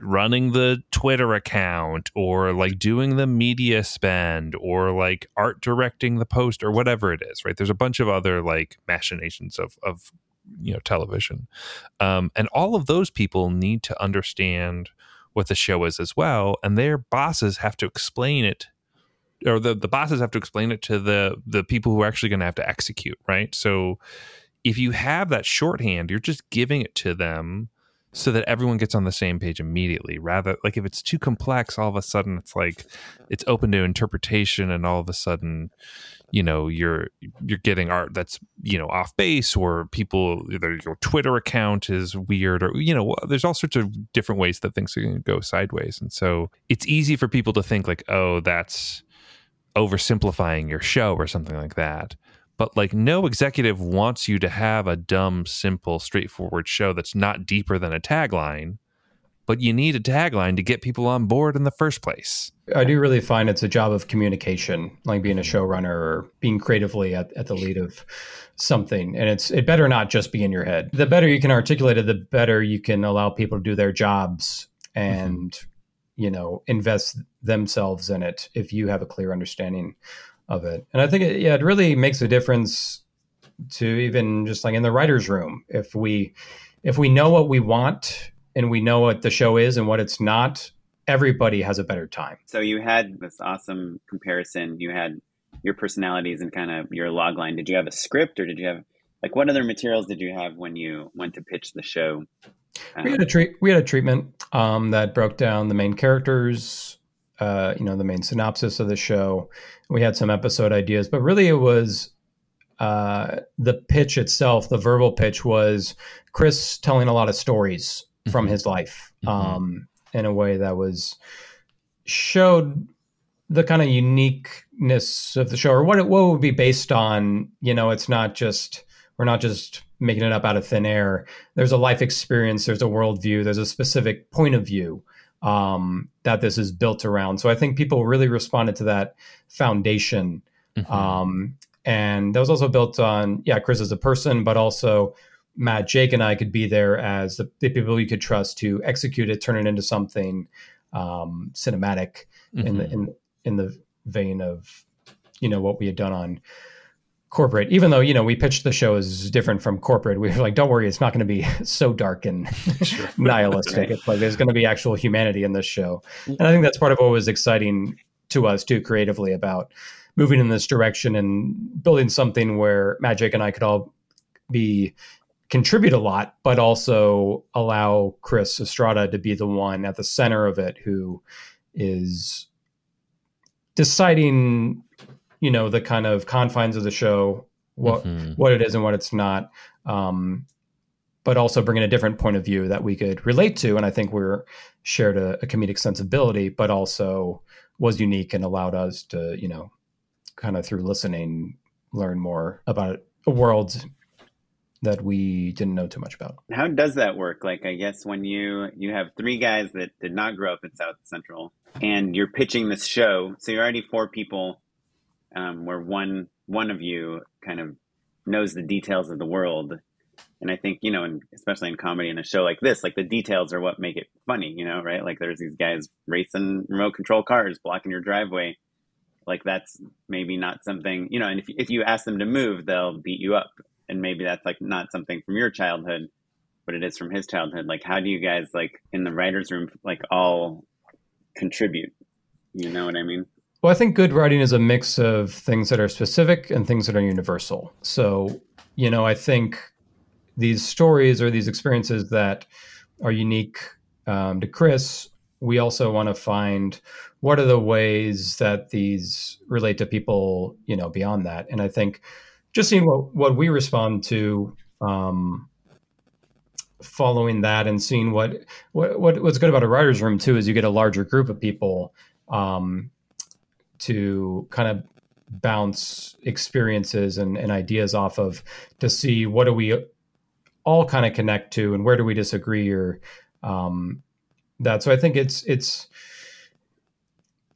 running the Twitter account or like doing the media spend or like art directing the post or whatever it is, right? There's a bunch of other like machinations of of you know television. Um, and all of those people need to understand what the show is as well. And their bosses have to explain it or the, the bosses have to explain it to the the people who are actually going to have to execute, right? So if you have that shorthand, you're just giving it to them so that everyone gets on the same page immediately rather like if it's too complex all of a sudden it's like it's open to interpretation and all of a sudden you know you're you're getting art that's you know off base or people either your twitter account is weird or you know there's all sorts of different ways that things can go sideways. And so it's easy for people to think like oh that's oversimplifying your show or something like that but like no executive wants you to have a dumb simple straightforward show that's not deeper than a tagline but you need a tagline to get people on board in the first place I do really find it's a job of communication, like being a showrunner or being creatively at, at the lead of something. And it's it better not just be in your head. The better you can articulate it, the better you can allow people to do their jobs mm-hmm. and you know invest themselves in it if you have a clear understanding of it. And I think it, yeah, it really makes a difference to even just like in the writers' room if we if we know what we want and we know what the show is and what it's not everybody has a better time. So you had this awesome comparison. You had your personalities and kind of your log line. Did you have a script or did you have like what other materials did you have when you went to pitch the show? we had a treat we had a treatment um, that broke down the main characters uh, you know the main synopsis of the show we had some episode ideas but really it was uh, the pitch itself the verbal pitch was chris telling a lot of stories from Mhm. his life Mhm. um, in a way that was showed the kind of uniqueness of the show or what it what it would be based on you know it's not just we're not just making it up out of thin air there's a life experience there's a worldview there's a specific point of view um, that this is built around so i think people really responded to that foundation Mhm. um, and that was also built on yeah chris as a person but also matt jake and i could be there as the, the people you could trust to execute it turn it into something um, cinematic in the Mhm. in in the vein of you know what we had done on corporate even though you know we pitched the show as different from corporate we were like don't worry it's not going to be so dark and nihilistic Right. it's like there's going to be actual humanity in this show and i think that's part of what was exciting to us too creatively about moving in this direction and building something where matt jake and i could all be contribute a lot but also allow chris estrada to be the one at the center of it who is deciding you know the kind of confines of the show, what Mhm. what it is and what it's not. Um, but also bringing a different point of view that we could relate to, and I think we're shared a, a comedic sensibility, but also was unique and allowed us to, you know, kind of through listening learn more about a world that we didn't know too much about. How does that work? Like, I guess when you you have three guys that did not grow up in South Central, and you're pitching this show, so you're already four people, um, where one one of you kind of knows the details of the world, and I think you know, and especially in comedy in a show like this, like the details are what make it funny, you know, right? Like there's these guys racing remote control cars, blocking your driveway. Like that's maybe not something, you know, and if if you ask them to move, they'll beat you up, and maybe that's like not something from your childhood but it is from his childhood. Like, how do you guys like in the writers' room like all contribute? You know what I mean? Well, I think good writing is a mix of things that are specific and things that are universal. So, you know, I think these stories or these experiences that are unique um, to Chris, we also want to find what are the ways that these relate to people, you know, beyond that. And I think just seeing what, what we respond to, um, following that and seeing what, what what what's good about a writer's room too is you get a larger group of people um, to kind of bounce experiences and, and ideas off of to see what do we all kind of connect to and where do we disagree or um, that. So i think it's it's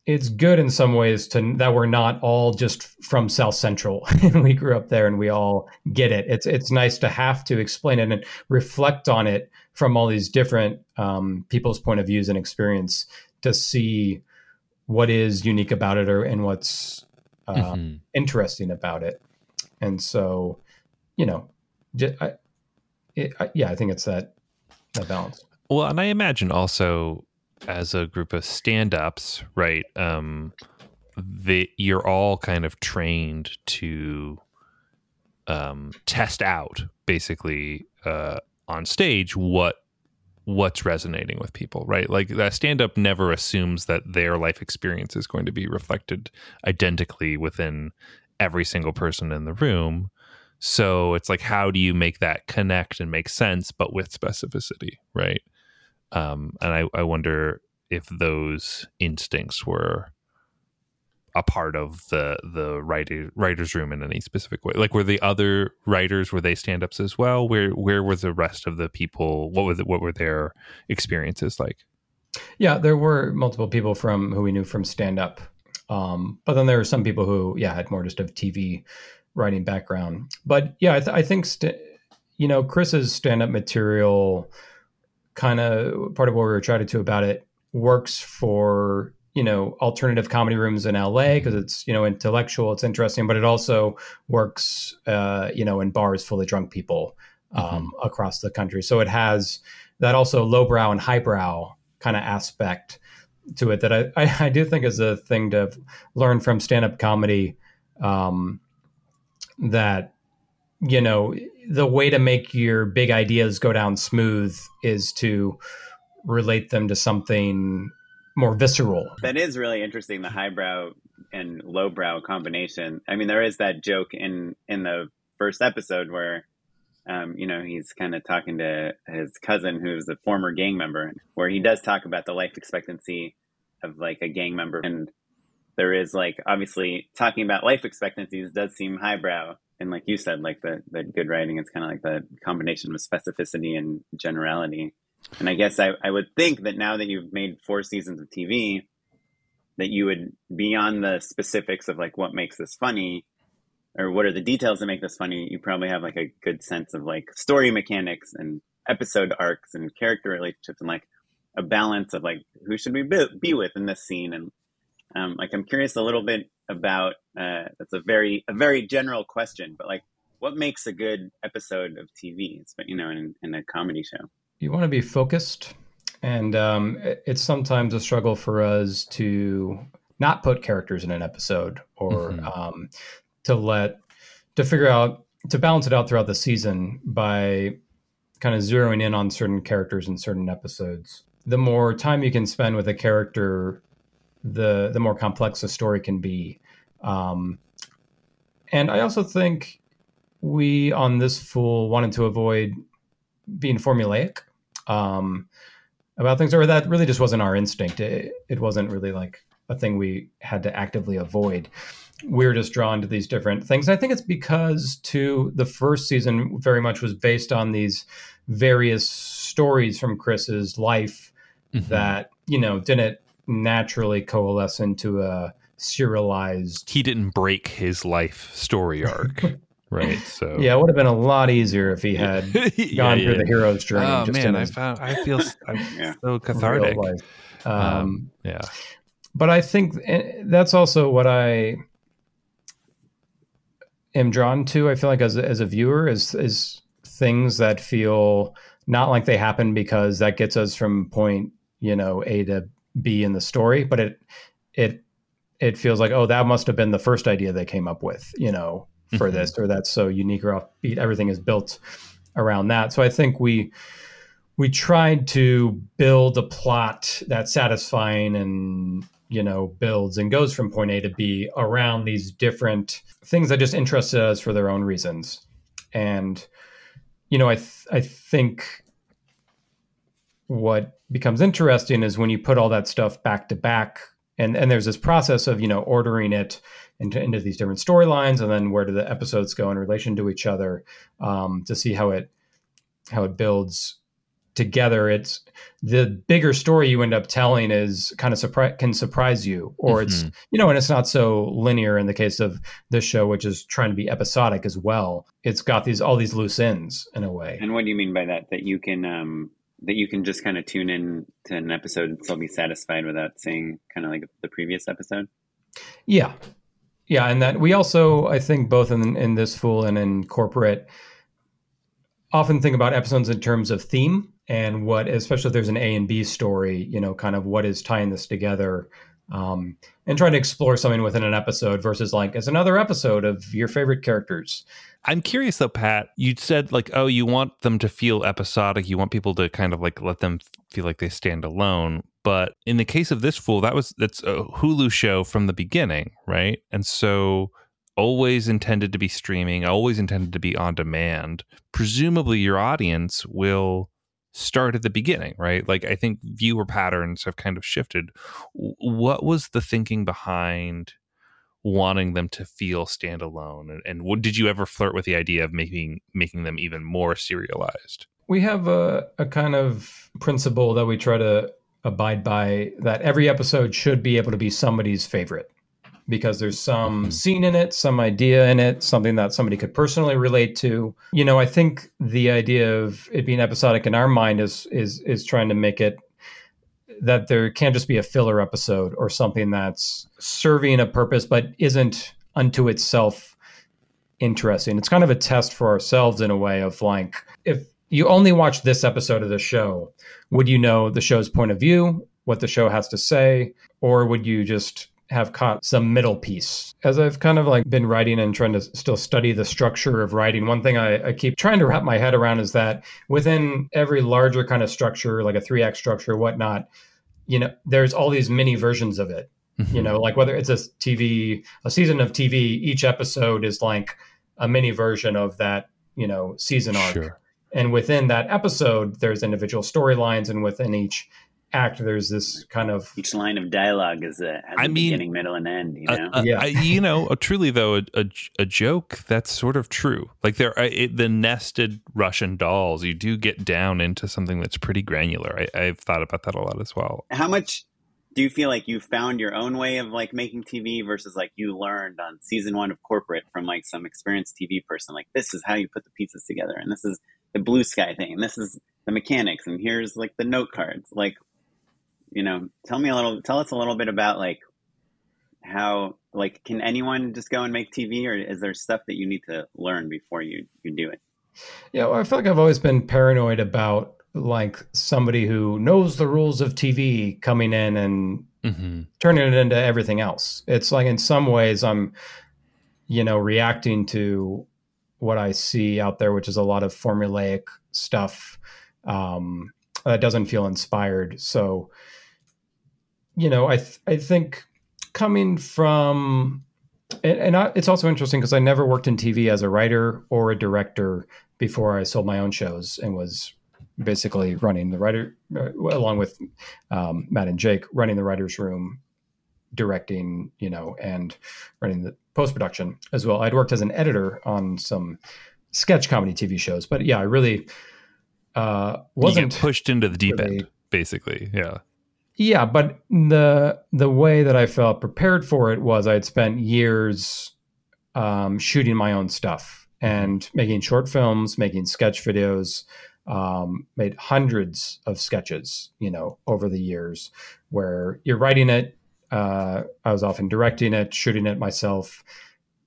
it's good in some ways to that we're not all just from south central. And we grew up there and we all get it. It's it's nice to have to explain it and reflect on it from all these different um, people's point of views and experience to see what is unique about it or and what's uh, Mhm. interesting about it and so you know j I, it, I, yeah i think it's that that balance Well, and I imagine also as a group of stand-ups, right? Um, the you're all kind of trained to um, test out basically uh, on stage what what's resonating with people, right? Like that stand-up never assumes that their life experience is going to be reflected identically within every single person in the room. So it's like, how do you make that connect and make sense, but with specificity, right? um, and I, I wonder if those instincts were a part of the the writer, writers room in any specific way. Like were the other writers were they stand-ups as well? Where where were the rest of the people? What was what were their experiences like? Yeah, there were multiple people from who we knew from stand up, um, but then there were some people who, yeah, had more just of TV writing background. But yeah, I, th- I think st- you know Chris's stand up material, kind of part of what we were trying to do about it, works for you know alternative comedy rooms in LA because it's you know intellectual, it's interesting, but it also works uh, you know in bars full of drunk people um, across the country. So it has that also lowbrow and highbrow kind of aspect to it that I, I, I do think is a thing to learn from stand up comedy. Um, that you know the way to make your big ideas go down smooth is to relate them to something more visceral. That is really interesting. The highbrow and lowbrow combination. I mean, there is that joke in in the first episode where, um, you know, he's kind of talking to his cousin who's a former gang member, where he does talk about the life expectancy of like a gang member, and there is like obviously talking about life expectancies does seem highbrow. And like you said, like the, the good writing, it's kind of like the combination of specificity and generality. And I guess I, I would think that now that you've made four seasons of TV, that you would beyond the specifics of like what makes this funny or what are the details that make this funny, you probably have like a good sense of like story mechanics and episode arcs and character relationships and like a balance of like who should we be, with in this scene and um, like I'm curious a little bit about uh, that's a very a very general question, but like what makes a good episode of TV? It's you know in, in a comedy show. You want to be focused, and um, it's sometimes a struggle for us to not put characters in an episode or Mhm. um, to let to figure out to balance it out throughout the season by kind of zeroing in on certain characters in certain episodes. The more time you can spend with a character, the the more complex the story can be. Um, and I also think we on this fool wanted to avoid being formulaic um, about things, or that really just wasn't our instinct. It, it wasn't really like a thing we had to actively avoid. We were just drawn to these different things. And I think it's because, too, the first season very much was based on these various stories from Chris's life Mhm. that, you know, didn't naturally coalesce into a serialized. he didn't break his life story arc, right? So Yeah, it would have been a lot easier if he had Yeah, gone yeah. through the hero's journey. Oh just man, I found I feel s- I'm Yeah. so cathartic. Um, Um, yeah, but I think eh, that's also what I am drawn to. I feel like as a, as a viewer is is things that feel not like they happen because that gets us from point you know A to B in the story, but it it it feels like oh that must have been the first idea they came up with you know for Mhm. this or that's so unique or offbeat. Everything is built around that. So I think we we tried to build a plot that's satisfying and you know builds and goes from point A to B around these different things that just interested us for their own reasons. And you know, I th- I think what becomes interesting is when you put all that stuff back to back and and there's this process of you know ordering it into, into these different storylines and then where do the episodes go in relation to each other um, to see how it how it builds together it's the bigger story you end up telling is kind of surprise can surprise you or it's Mhm. you know and it's not so linear in the case of this show which is trying to be episodic as well it's got these all these loose ends in a way And what do you mean by that? That you can um, that you can just kind of tune in to an episode and still be satisfied without seeing kind of like the previous episode? Yeah, yeah, and that we also, I think, both in in this fool and in corporate, often think about episodes in terms of theme and what, especially if there's an A and B story, you know, kind of what is tying this together, um, and trying to explore something within an episode versus like as another episode of your favorite characters. I'm curious though, Pat. You said like, oh, you want them to feel episodic. You want people to kind of like let them feel like they stand alone. But in the case of this fool, that was that's a Hulu show from the beginning, right? And so always intended to be streaming, always intended to be on demand. Presumably, your audience will start at the beginning, right? Like I think viewer patterns have kind of shifted. What was the thinking behind? Wanting them to feel standalone and, and what did you ever flirt with the idea of making making them even more serialized We have a, a kind of principle that we try to abide by that every episode should be able to be somebody's favorite because there's some mm-hmm. scene in it, some idea in it, something that somebody could personally relate to. You know, I think the idea of it being episodic in our mind is is is trying to make it that there can't just be a filler episode or something that's serving a purpose but isn't unto itself interesting. It's kind of a test for ourselves in a way of like if you only watch this episode of the show, would you know the show's point of view, what the show has to say, or would you just have caught some middle piece? As I've kind of like been writing and trying to still study the structure of writing, one thing I, I keep trying to wrap my head around is that within every larger kind of structure, like a three act structure, whatnot, you know, there's all these mini versions of it. You mm-hmm. know, like whether it's a TV, a season of TV, each episode is like a mini version of that, you know, season arc. Sure. And within that episode, there's individual storylines, and within each act, there's this kind of Each line of dialogue is a has a I mean, beginning, middle, and end. You Uh, know, uh, Yeah. I- you know, uh, truly though, a, a, a joke that's sort of true. Like there, are it, the nested Russian dolls. You do get down into something that's pretty granular. I, I've thought about that a lot as well. how much do you feel like you found your own way of like making TV versus like you learned on season one of corporate from like some experienced TV person? Like this is how you put the pieces together, and this is the blue sky thing, and this is the mechanics, and here's like the note cards. Like, you know, tell me a little, tell us a little bit about like how like can anyone just go and make TV, or is there stuff that you need to learn before you you do it? Yeah, well, I feel like I've always been paranoid about like somebody who knows the rules of TV coming in and Mm-hmm. turning it into everything else. It's like in some ways I'm, you know, reacting to what I see out there, which is a lot of formulaic stuff um, that doesn't feel inspired. So, you know, I th- I think coming from And, and I, it's also interesting because I never worked in TV as a writer or a director before I sold my own shows and was basically running the writer uh, along with um, Matt and Jake running the writers room directing you know and running the post production as well. I'd worked as an editor on some sketch comedy TV shows but yeah I really uh wasn't pushed into the deep really, end basically yeah yeah but the the way that I felt prepared for it was I'd spent years um, shooting my own stuff and making short films making sketch videos um, made hundreds of sketches, you know, over the years where you're writing it. Uh, I was often directing it, shooting it myself,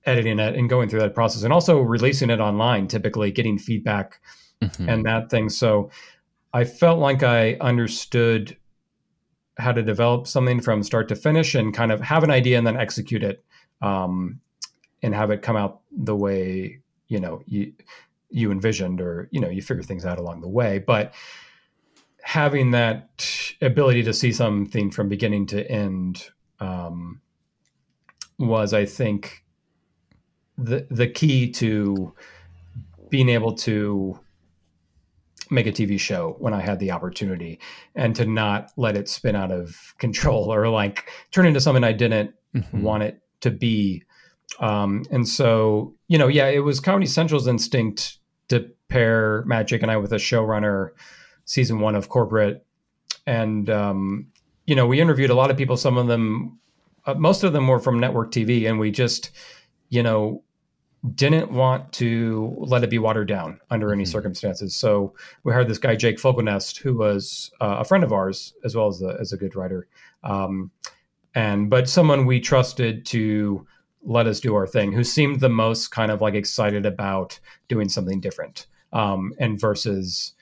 editing it, and going through that process, and also releasing it online. Typically, getting feedback mm-hmm. and that thing. So, I felt like I understood how to develop something from start to finish, and kind of have an idea and then execute it, um, and have it come out the way you know you you envisioned or you know you figure things out along the way. But having that ability to see something from beginning to end um, was i think the the key to being able to make a TV show when I had the opportunity and to not let it spin out of control or like turn into something I didn't mm-hmm. want it to be um, and so, you know, yeah, it was Comedy Central's instinct to pair Matt, Jake and I with a showrunner, season one of Corporate. And, um, you know, we interviewed a lot of people. Some of them, uh, most of them were from network TV. And we just, you know, didn't want to let it be watered down under any mm-hmm. circumstances. So we hired this guy, Jake Fogelnest, who was uh, a friend of ours as well as a, as a good writer. Um, and, but someone we trusted to, let us do our thing who seemed the most kind of like excited about doing something different um, and versus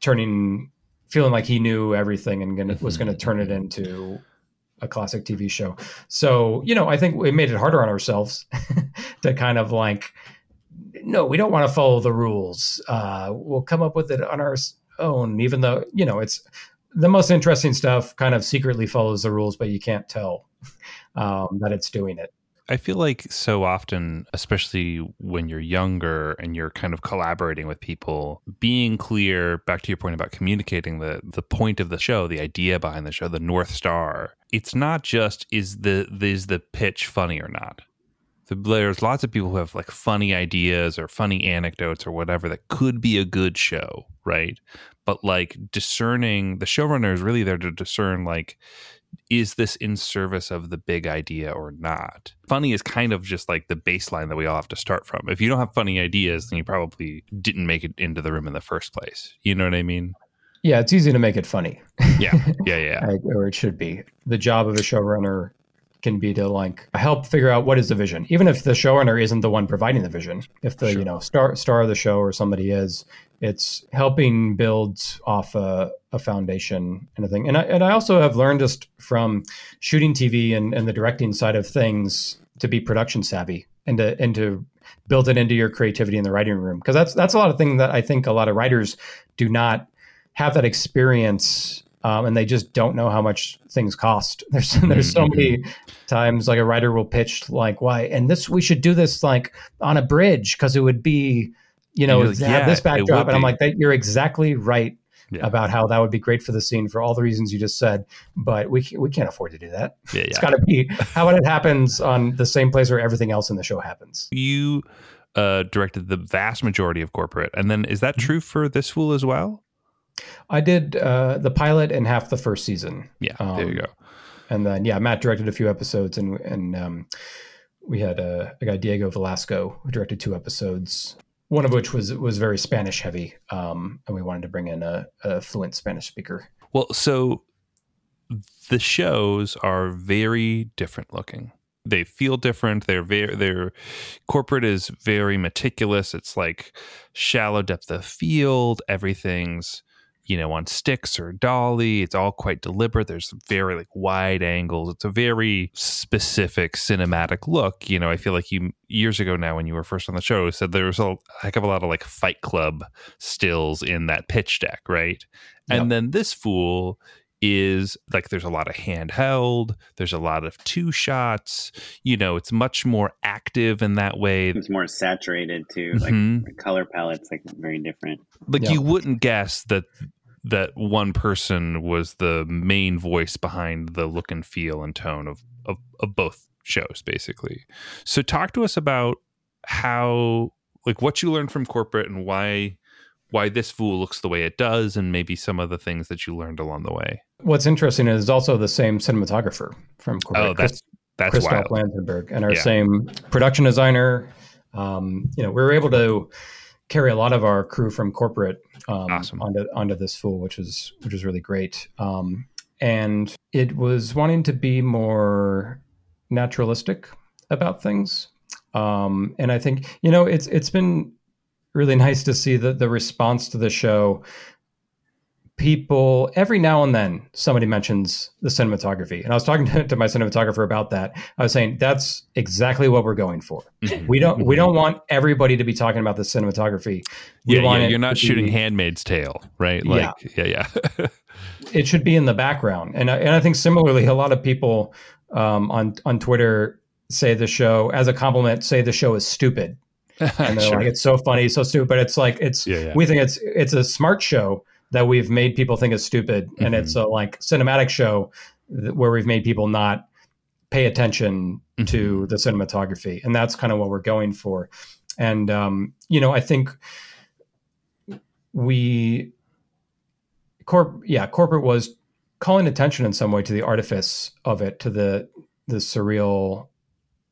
turning feeling like he knew everything and gonna, was going to turn it into a classic TV show. So, you know, I think we made it harder on ourselves to kind of like, no, we don't want to follow the rules. Uh, we'll come up with it on our own, even though, you know, it's the most interesting stuff kind of secretly follows the rules, but you can't tell um, that it's doing it. I feel like so often, especially when you're younger and you're kind of collaborating with people, being clear, back to your point about communicating the the point of the show, the idea behind the show, the North Star. It's not just is the is the pitch funny or not. There's lots of people who have like funny ideas or funny anecdotes or whatever that could be a good show, right? But like discerning the showrunner is really there to discern like is this in service of the big idea or not? Funny is kind of just like the baseline that we all have to start from. If you don't have funny ideas, then you probably didn't make it into the room in the first place. You know what I mean? Yeah, it's easy to make it funny. Yeah, yeah, yeah. or it should be. The job of a showrunner can be to like help figure out what is the vision, even if the showrunner isn't the one providing the vision. If the sure. you know star star of the show or somebody is, it's helping build off a, a foundation and a thing. And I and I also have learned just from shooting TV and, and the directing side of things to be production savvy and to and to build it into your creativity in the writing room because that's that's a lot of things that I think a lot of writers do not have that experience um, and they just don't know how much things cost. There's there's so many mm-hmm. times like a writer will pitch like why and this we should do this like on a bridge because it would be you know like, yeah, this backdrop and I'm like that you're exactly right yeah. about how that would be great for the scene for all the reasons you just said, but we we can't afford to do that. Yeah, it's got to be how it happens on the same place where everything else in the show happens. You uh, directed the vast majority of corporate, and then is that mm-hmm. true for this fool as well? I did uh, the pilot and half the first season. Yeah, um, there you go. And then yeah, Matt directed a few episodes, and and um, we had a, a, guy Diego Velasco who directed two episodes. One of which was was very Spanish heavy, um, and we wanted to bring in a, a fluent Spanish speaker. Well, so the shows are very different looking they feel different. They're very their corporate is very meticulous. It's like shallow depth of field. Everything's you know on sticks or dolly. It's all quite deliberate. There's very like wide angles. It's a very specific cinematic look. You know, I feel like you years ago now when you were first on the show said there was a heck of a lot of like Fight Club stills in that pitch deck, right? Yep. And then this fool is like there's a lot of handheld, there's a lot of two shots. You know, it's much more active in that way. It's more saturated too. Like Mhm. the color palette's like very different. Like Yeah. you wouldn't guess that that one person was the main voice behind the look and feel and tone of of, of both shows, basically. So talk to us about how like what you learned from corporate and why why this fool looks the way it does and maybe some of the things that you learned along the way. What's interesting is also the same cinematographer from Corporate. Oh, that's that's Christoph wild. Lanzenberg and our Yeah. same production designer. Um, you know, we were able to carry a lot of our crew from corporate um, Awesome. onto onto this fool, which is which is really great. Um, and it was wanting to be more naturalistic about things. Um, and I think you know it's it's been really nice to see the the response to the show people every now and then somebody mentions the cinematography and i was talking to, to my cinematographer about that i was saying that's exactly what we're going for Mhm. we don't we don't want everybody to be talking about the cinematography we Yeah, yeah, you're not shooting be- Handmaid's Tale, right? Yeah. Like, yeah, yeah. it should be in the background and I, and I think similarly a lot of people um, on on twitter say the show as a compliment say the show is stupid and they're Sure. like it's so funny so stupid but it's like it's Yeah, yeah. we think it's it's a smart show that we've made people think is stupid and Mhm. it's a like cinematic show where we've made people not pay attention Mm-hmm. to the cinematography and that's kind of what we're going for and um you know i think we corp yeah corporate was calling attention in some way to the artifice of it to the the surreal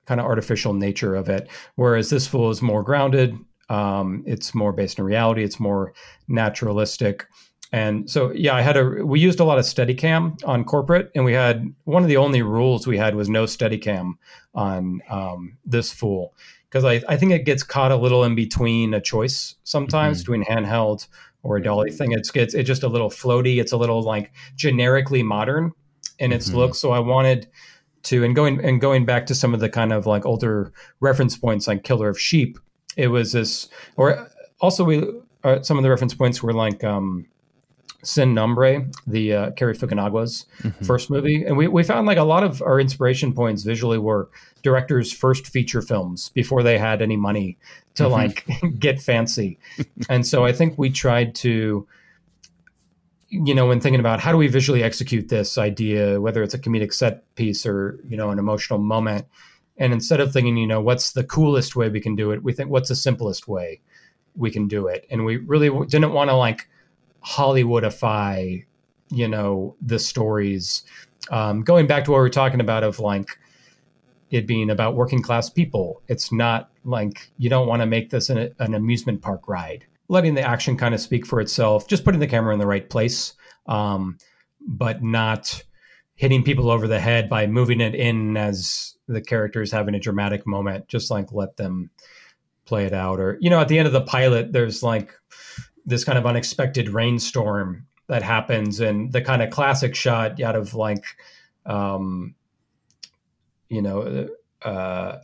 kind of artificial nature of it whereas this fool is more grounded um, it's more based in reality it's more naturalistic. And so yeah i had a we used a lot of steadicam on corporate and we had one of the only rules we had was no steadicam on um, this fool. Because I, I think it gets caught a little in between a choice sometimes Mhm. between handheld or a dolly thing. It's it's it's just a little floaty it's a little like generically modern in its Mhm. look. So i wanted to and going and going back to some of the kind of like older reference points like killer of sheep it was this or also we uh, some of the reference points were like um sin nombre the uh, Cary fukunagawa's Mhm. first movie and we, we found like a lot of our inspiration points visually were directors first feature films before they had any money to Mhm. like get fancy and so i think we tried to you know when thinking about how do we visually execute this idea whether it's a comedic set piece or you know an emotional moment and instead of thinking you know what's the coolest way we can do it we think what's the simplest way we can do it? And we really didn't want to like hollywoodify you know the stories. Um, going back to what we were talking about of like it being about working class people it's not like you don't want to make this an, an amusement park ride. Letting the action kind of speak for itself just putting the camera in the right place um, but not hitting people over the head by moving it in as the characters having a dramatic moment just like let them play it out or you know at the end of the pilot there's like this kind of unexpected rainstorm that happens and the kind of classic shot out of like um you know uh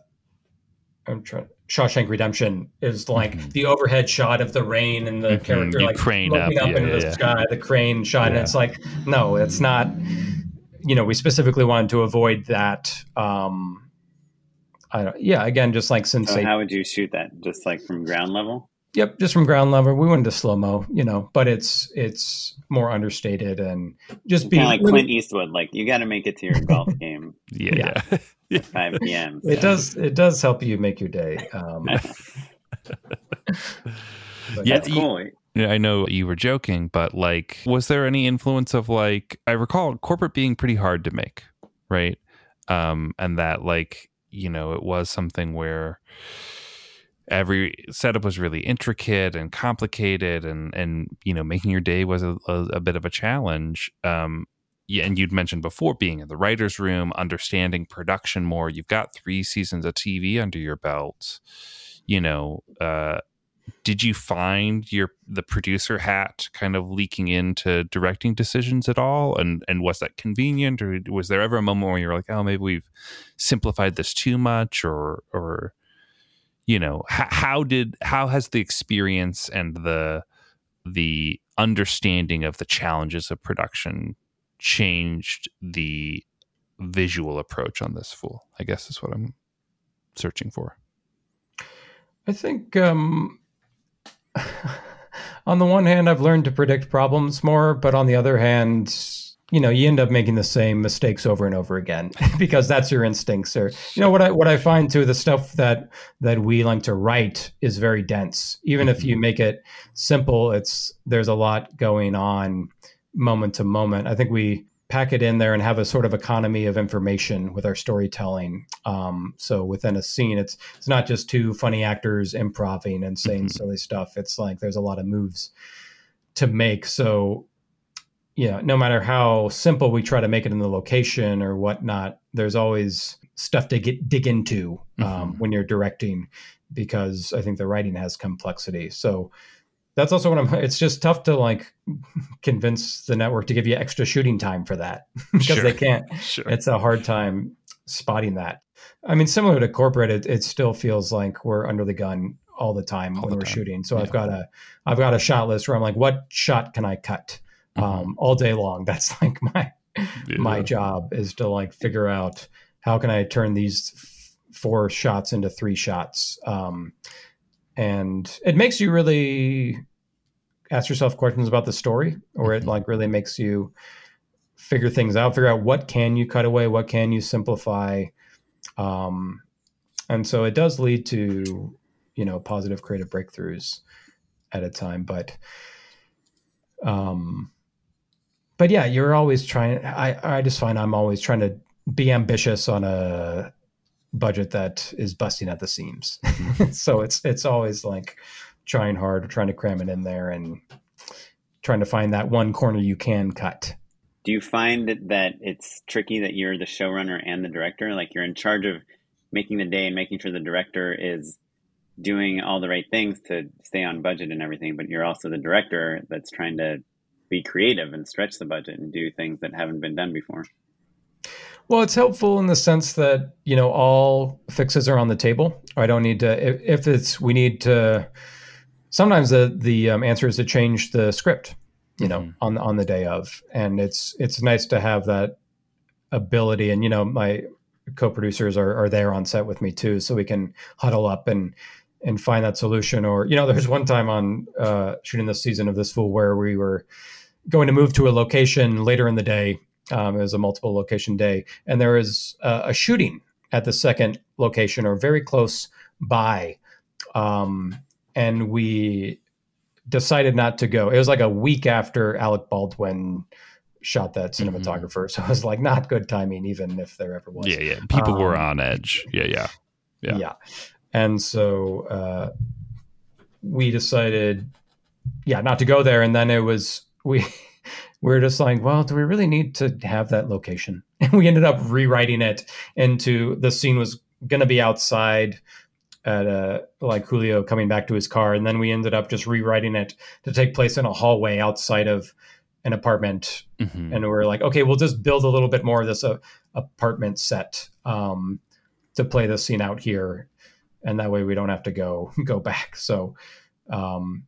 i'm trying Shawshank Redemption is like Mhm. the overhead shot of the rain and the Mhm. character You like crane looking up, up, yeah, into yeah, the sky, the crane shot, and it's like no, it's not. You know, we specifically wanted to avoid that. Um, I don't. Yeah, again, just like since So they how would you shoot that? Just like from ground level? Yep, just from ground level. We went to slow mo, you know, but it's it's more understated and just be Kind of like Clint Eastwood. Like you got to make it to your golf game Yeah, Yeah. yeah. 5 p.m. It does it does help you make your day. Um, Yeah, That's you- cool. I know you were joking, but like, was there any influence of like, I recall corporate being pretty hard to make, right? Um, and that like, you know, it was something where every setup was really intricate and complicated and, and, you know, making your day was a, a, a bit of a challenge. Um, yeah, and you'd mentioned before being in the writer's room, understanding production more. You've got three seasons of TV under your belt, you know, uh, did you find your the producer hat kind of leaking into directing decisions at all and and was that convenient or was there ever a moment where you were like oh maybe we've simplified this too much or or you know how, how did how has the experience and the the understanding of the challenges of production changed the visual approach on this fool? I guess is what I'm searching for. I think um, on the one hand, I've learned to predict problems more, but on the other hand, you know, you end up making the same mistakes over and over again because that's your instincts. Or you know what I what I find too, the stuff that that we like to write is very dense. Even if you mm-hmm. make it simple, it's there's a lot going on moment to moment. I think we pack it in there and have a sort of economy of information with our storytelling. Um, so within a scene, it's it's not just two funny actors improvising and saying Mhm. silly stuff. It's like there's a lot of moves to make. So yeah, no matter how simple we try to make it in the location or whatnot, there's always stuff to get dig into um, Mhm. when you're directing because I think the writing has complexity. So that's also what I'm. It's just tough to like convince the network to give you extra shooting time for that because Sure. they can't. Sure. It's a hard time spotting that. I mean, similar to corporate, it, it still feels like we're under the gun all the time All when the we're time. shooting. So Yeah. I've got a, I've got a shot list where I'm like, what shot can I cut Mm-hmm. um, all day long? That's like my my job is to like figure out how can I turn these f- four shots into three shots. Um, and it makes you really ask yourself questions about the story, or it Mhm. like really makes you figure things out, figure out what can you cut away, what can you simplify. Um, and so it does lead to, you know, positive creative breakthroughs at a time. But, um, but yeah, you're always trying. I I just find I'm always trying to be ambitious on a budget that is busting at the seams. so it's it's always like trying hard, or trying to cram it in there, and trying to find that one corner you can cut. Do you find that it's tricky that you're the showrunner and the director? Like you're in charge of making the day and making sure the director is doing all the right things to stay on budget and everything, but you're also the director that's trying to be creative and stretch the budget and do things that haven't been done before. Well, it's helpful in the sense that you know all fixes are on the table. I don't need to if, if it's we need to. Sometimes the the um, answer is to change the script, you know, Mhm. on on the day of, and it's it's nice to have that ability. And you know, my co-producers are are there on set with me too, so we can huddle up and and find that solution. Or you know, there's one time on uh, shooting this season of this fool where we were going to move to a location later in the day. Um, it was a multiple location day, and there was uh, a shooting at the second location or very close by, um, and we decided not to go. It was like a week after Alec Baldwin shot that Mhm. cinematographer, so it was like not good timing, even if there ever was. Yeah, yeah. People were Um, on edge. Yeah, yeah. Yeah. Yeah. And so uh, we decided, yeah, not to go there. And then it was, we, we were just like, well, do we really need to have that location? And we ended up rewriting it into the scene was going to be outside at uh, like Julio coming back to his car. And then we ended up just rewriting it to take place in a hallway outside of an apartment Mhm. and we are like, okay, we'll just build a little bit more of this uh, apartment set um, to play the scene out here, and that way we don't have to go go back. So um,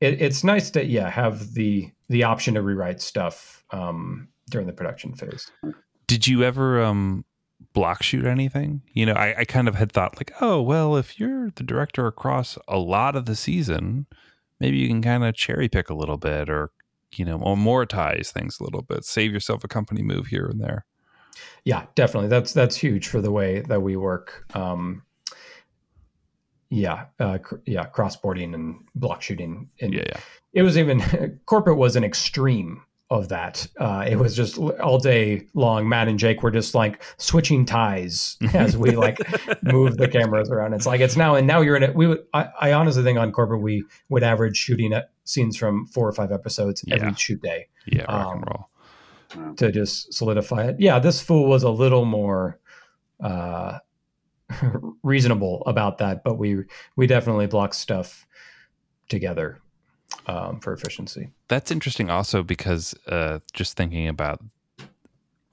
it, it's nice to yeah have the the option to rewrite stuff um, during the production phase. Did you ever um block shoot anything? You know, I, I kind of had thought like, oh well, if you're the director across a lot of the season, maybe you can kind of cherry pick a little bit or you know, amortize things a little bit, save yourself a company move here and there. Yeah, definitely. That's that's huge for the way that we work. Um, yeah, uh, cr- yeah, crossboarding and block shooting. And Yeah, yeah. it was even corporate was an extreme of that. Uh, it was just all day long. Matt and Jake were just like switching ties as we like move the cameras around. It's like it's now and now you're in it. We would. I, I honestly think on corporate we would average shooting at scenes from four or five episodes every shoot day Yeah, rock Um, and roll. To just solidify it. Yeah, this fool was a little more uh, reasonable about that, but we we definitely block stuff together um, for efficiency. That's interesting also because uh just thinking about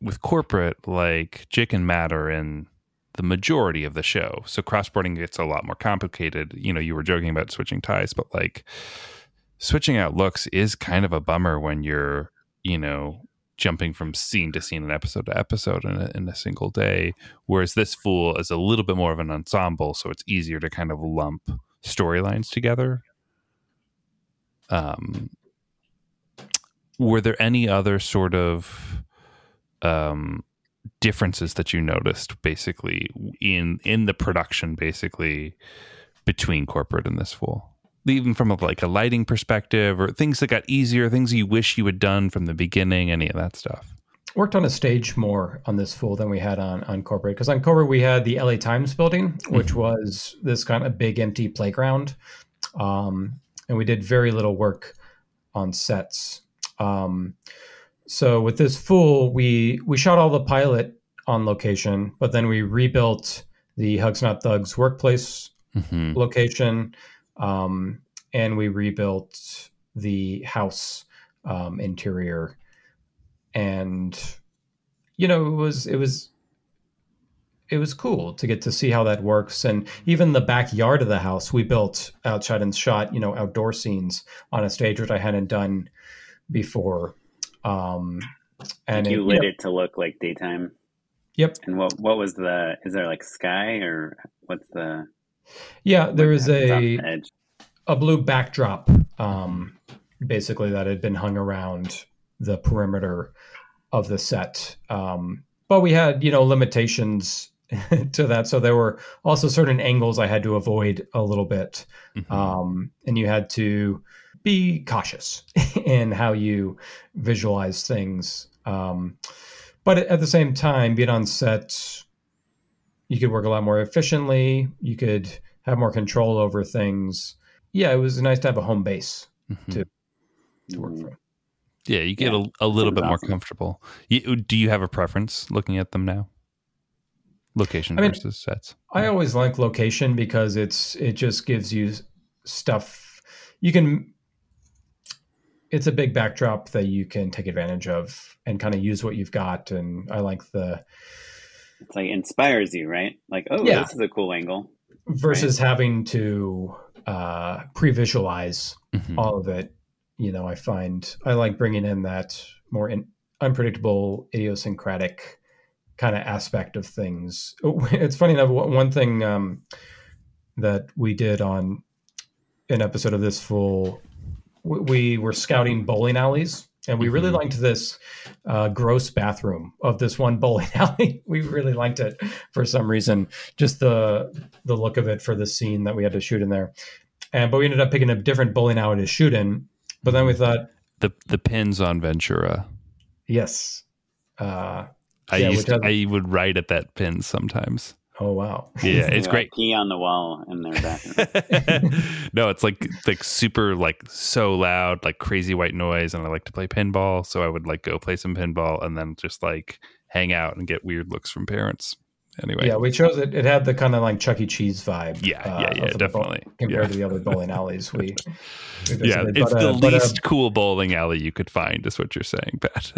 with corporate, like Jake and Matt are in the majority of the show. So crossboarding gets a lot more complicated. You know, you were joking about switching ties, but like switching out looks is kind of a bummer when you're, you know, jumping from scene to scene and episode to episode in a, in a single day. Whereas this Fool is a little bit more of an ensemble, so it's easier to kind of lump storylines together. Um, were there any other sort of um, differences that you noticed, basically in in the production, basically between corporate and this Fool? even from a, like a lighting perspective or things that got easier things you wish you had done from the beginning any of that stuff worked on a stage more on this fool than we had on on corporate because on corporate we had the la times building which mm-hmm. was this kind of big empty playground um, and we did very little work on sets um, so with this fool we we shot all the pilot on location but then we rebuilt the hugs not thugs workplace mm-hmm. location um, and we rebuilt the house um, interior, and you know it was it was it was cool to get to see how that works. And even the backyard of the house we built outside and shot you know outdoor scenes on a stage which i hadn't done before. Um and you it, lit it to look like daytime? Yep. And what what was the is there like sky or what's the yeah, there was a a blue backdrop, um, basically that had been hung around the perimeter of the set. Um, but we had, you know, limitations to that. So there were also certain angles I had to avoid a little bit. Mm-hmm. Um, and you had to be cautious in how you visualize things. Um, but at the same time, being on set, you could work a lot more efficiently. You could have more control over things. Yeah, it was nice to have a home base mm-hmm. to, to work from. Yeah, you get yeah, a, a little bit awesome. more comfortable. You, do you have a preference looking at them now? Location I mean, versus sets. I always like location because it's it just gives you stuff you can it's a big backdrop that you can take advantage of and kind of use what you've got and I like the it's like inspires you, right? Like, oh, yeah. this is a cool angle. Versus right? having to uh, pre-visualize mm-hmm. all of it. You know, I find I like bringing in that more in, unpredictable, idiosyncratic kind of aspect of things. It's funny enough. One thing um, that we did on an episode of this fool, we were scouting bowling alleys and we really mm-hmm. liked this uh, gross bathroom of this one bowling alley. we really liked it for some reason, just the the look of it for the scene that we had to shoot in there. And but we ended up picking a different bowling alley to shoot in. But then we thought the the Pinz on Ventura. Yes. Uh, I yeah, used to, I would write at that pin sometimes. Oh wow! Yeah, it's great. Pee on the wall in their bathroom. no, it's like like super like so loud, like crazy white noise, and I like to play pinball, so I would like go play some pinball and then just like hang out and get weird looks from parents anyway. Yeah, we chose it. It had the kind of like Chuck E. Cheese vibe. Yeah, uh, yeah, yeah, definitely. Bowl, compared yeah. to the other bowling alleys, we. we yeah, it's but, the uh, least but, uh, cool bowling alley you could find, is what you're saying, Pat.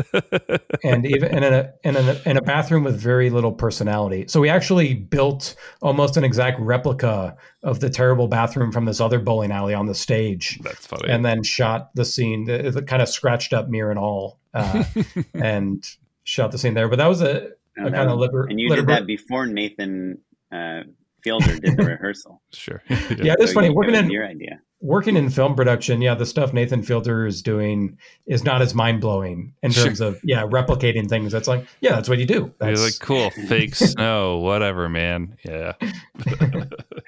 and even in a, in a in a bathroom with very little personality. So we actually built almost an exact replica of the terrible bathroom from this other bowling alley on the stage. That's funny. And then shot the scene, the, the kind of scratched up mirror and all, uh, and shot the scene there. But that was a no, kind of liber- and you liber- did that before Nathan uh, Fielder did the rehearsal. Sure. yeah, yeah it's so funny working in your idea. Working in film production, yeah, the stuff Nathan Fielder is doing is not as mind blowing in terms sure. of yeah replicating things. That's like yeah, that's what you do. That's... You're like cool, fake snow, whatever, man. Yeah.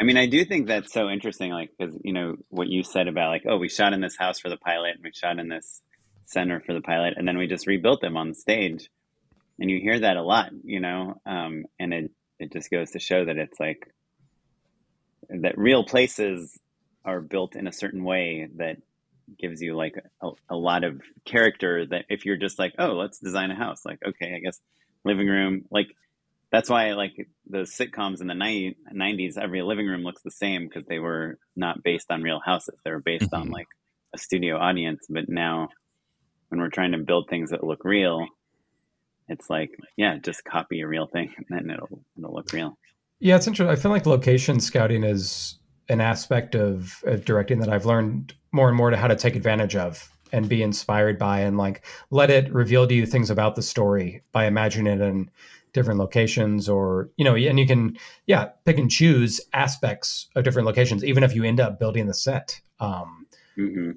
I mean, I do think that's so interesting. Like because you know what you said about like oh we shot in this house for the pilot and we shot in this center for the pilot and then we just rebuilt them on the stage and you hear that a lot, you know, um, and it it just goes to show that it's like that real places are built in a certain way that gives you like a, a lot of character that if you're just like oh let's design a house like okay i guess living room like that's why like the sitcoms in the 90, 90s every living room looks the same because they were not based on real houses they were based mm-hmm. on like a studio audience but now when we're trying to build things that look real it's like yeah just copy a real thing and then it'll it'll look real. Yeah it's interesting i feel like location scouting is an aspect of, of directing that i've learned more and more to how to take advantage of and be inspired by and like let it reveal to you things about the story by imagining it in different locations or you know and you can yeah pick and choose aspects of different locations even if you end up building the set um, hmm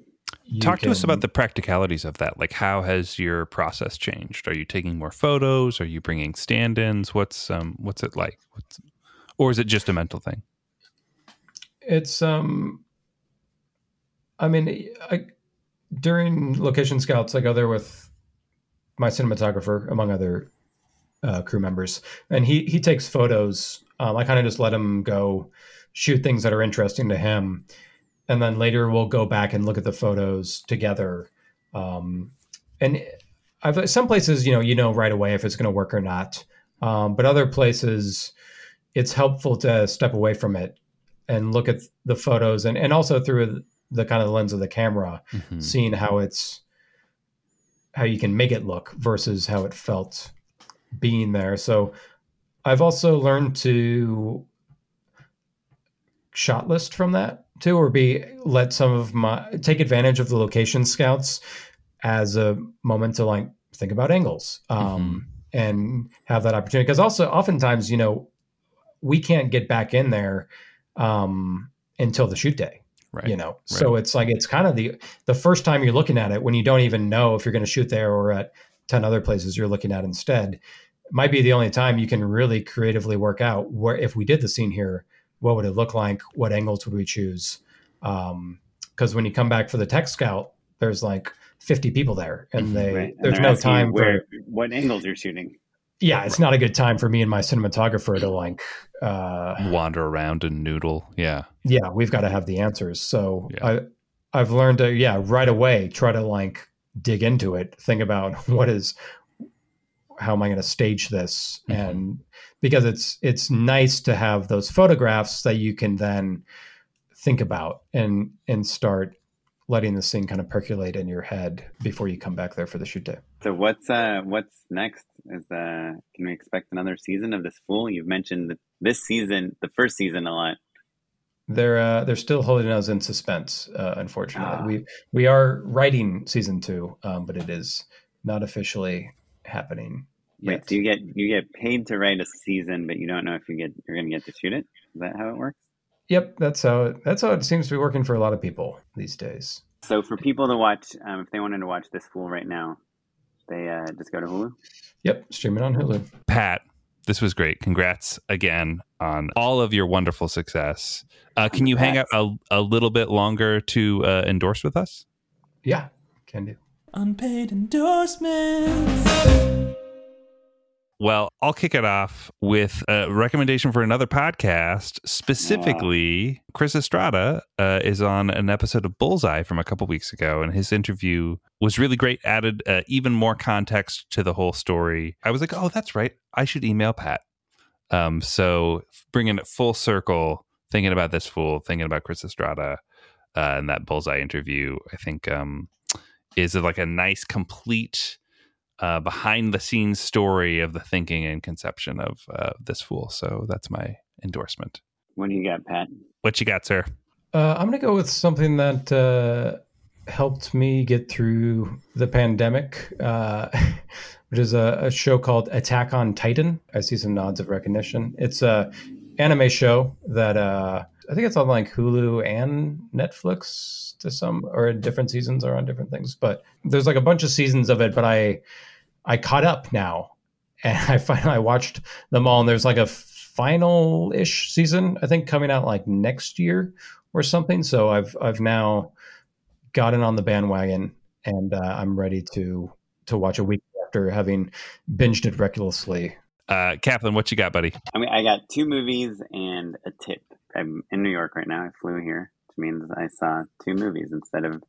Talk to us about the practicalities of that. Like, how has your process changed? Are you taking more photos? Are you bringing stand-ins? What's um, what's it like? What's, or is it just a mental thing? it's um i mean I, during location scouts i go there with my cinematographer among other uh, crew members and he he takes photos um, i kind of just let him go shoot things that are interesting to him and then later we'll go back and look at the photos together. Um, and I've some places you know you know right away if it's going to work or not. Um, but other places it's helpful to step away from it and look at the photos and, and also through the kind of lens of the camera Mhm. seeing how it's how you can make it look versus how it felt being there. So i've also learned to shot list from that or be let some of my take advantage of the location scouts as a moment to like think about angles um, and have that opportunity. Because also oftentimes you know we can't get back in there um, until the shoot day Right. you know? So it's like it's kind of the the first time you're looking at it when you don't even know if you're going to shoot there or at 10 other places you're looking at instead might be the only time you can really creatively work out where if we did the scene here what would it look like what angles would we choose because when you come back for the tech scout there's like 50 people there and they Right. And there's no time where for what angles you're shooting. yeah it's not a good time for me and my cinematographer to like uh Wander around and noodle. Yeah. yeah we've got to have the answers so Yeah. i i've learned to yeah right away try to like dig into it think about what is how am i going to stage this Mhm. and because it's it's nice to have those photographs that you can then think about and and start letting this thing kind of percolate in your head before you come back there for the shoot day So what's uh what's next? Is uh can we expect another season of this fool? You've mentioned that this season, the first season, a lot. they're uh, they're still holding us in suspense uh, unfortunately Ah. we we are writing season two um, but it is not officially happening Wait, yet. so you get you get paid to write a season, but you don't know if you get you're going to get to shoot it. Is that how it works? Yep, that's how it, that's how it seems to be working for a lot of people these days. So for people to watch, um, if they wanted to watch this fool right now, they uh, just go to Hulu. Yep, stream it on Hulu. Pat, this was great. Congrats again on all of your wonderful success. Uh, can you hang out a, a little bit longer to uh, endorse with us? Yeah, can do. Unpaid endorsements. Well, I'll kick it off with a recommendation for another podcast. Specifically, Chris Estrada uh, is on an episode of Bullseye from a couple weeks ago, and his interview was really great. Added uh, even more context to the whole story. I was like, "Oh, that's right. I should email Pat." Um, so bringing it full circle, thinking about this fool, thinking about Chris Estrada, uh, and that Bullseye interview, I think um, is like a nice, complete uh, behind the scenes story of the thinking and conception of uh, this fool. So that's my endorsement. What do you got, Pat? What you got, sir? Uh, I'm going to go with something that uh, helped me get through the pandemic, uh, which is a, a show called Attack on Titan. I see some nods of recognition. It's a anime show that uh, I think it's on like Hulu and Netflix to some, or different seasons are on different things. But there's like a bunch of seasons of it. But I I caught up now, and I finally I watched them all. And there's like a final ish season I think coming out like next year or something. So I've I've now gotten on the bandwagon, and uh, I'm ready to to watch a week after having binged it recklessly. Uh, Kaplan, what you got, buddy? I mean, I got two movies and a tip. I'm in New York right now. I flew here, which means I saw two movies instead of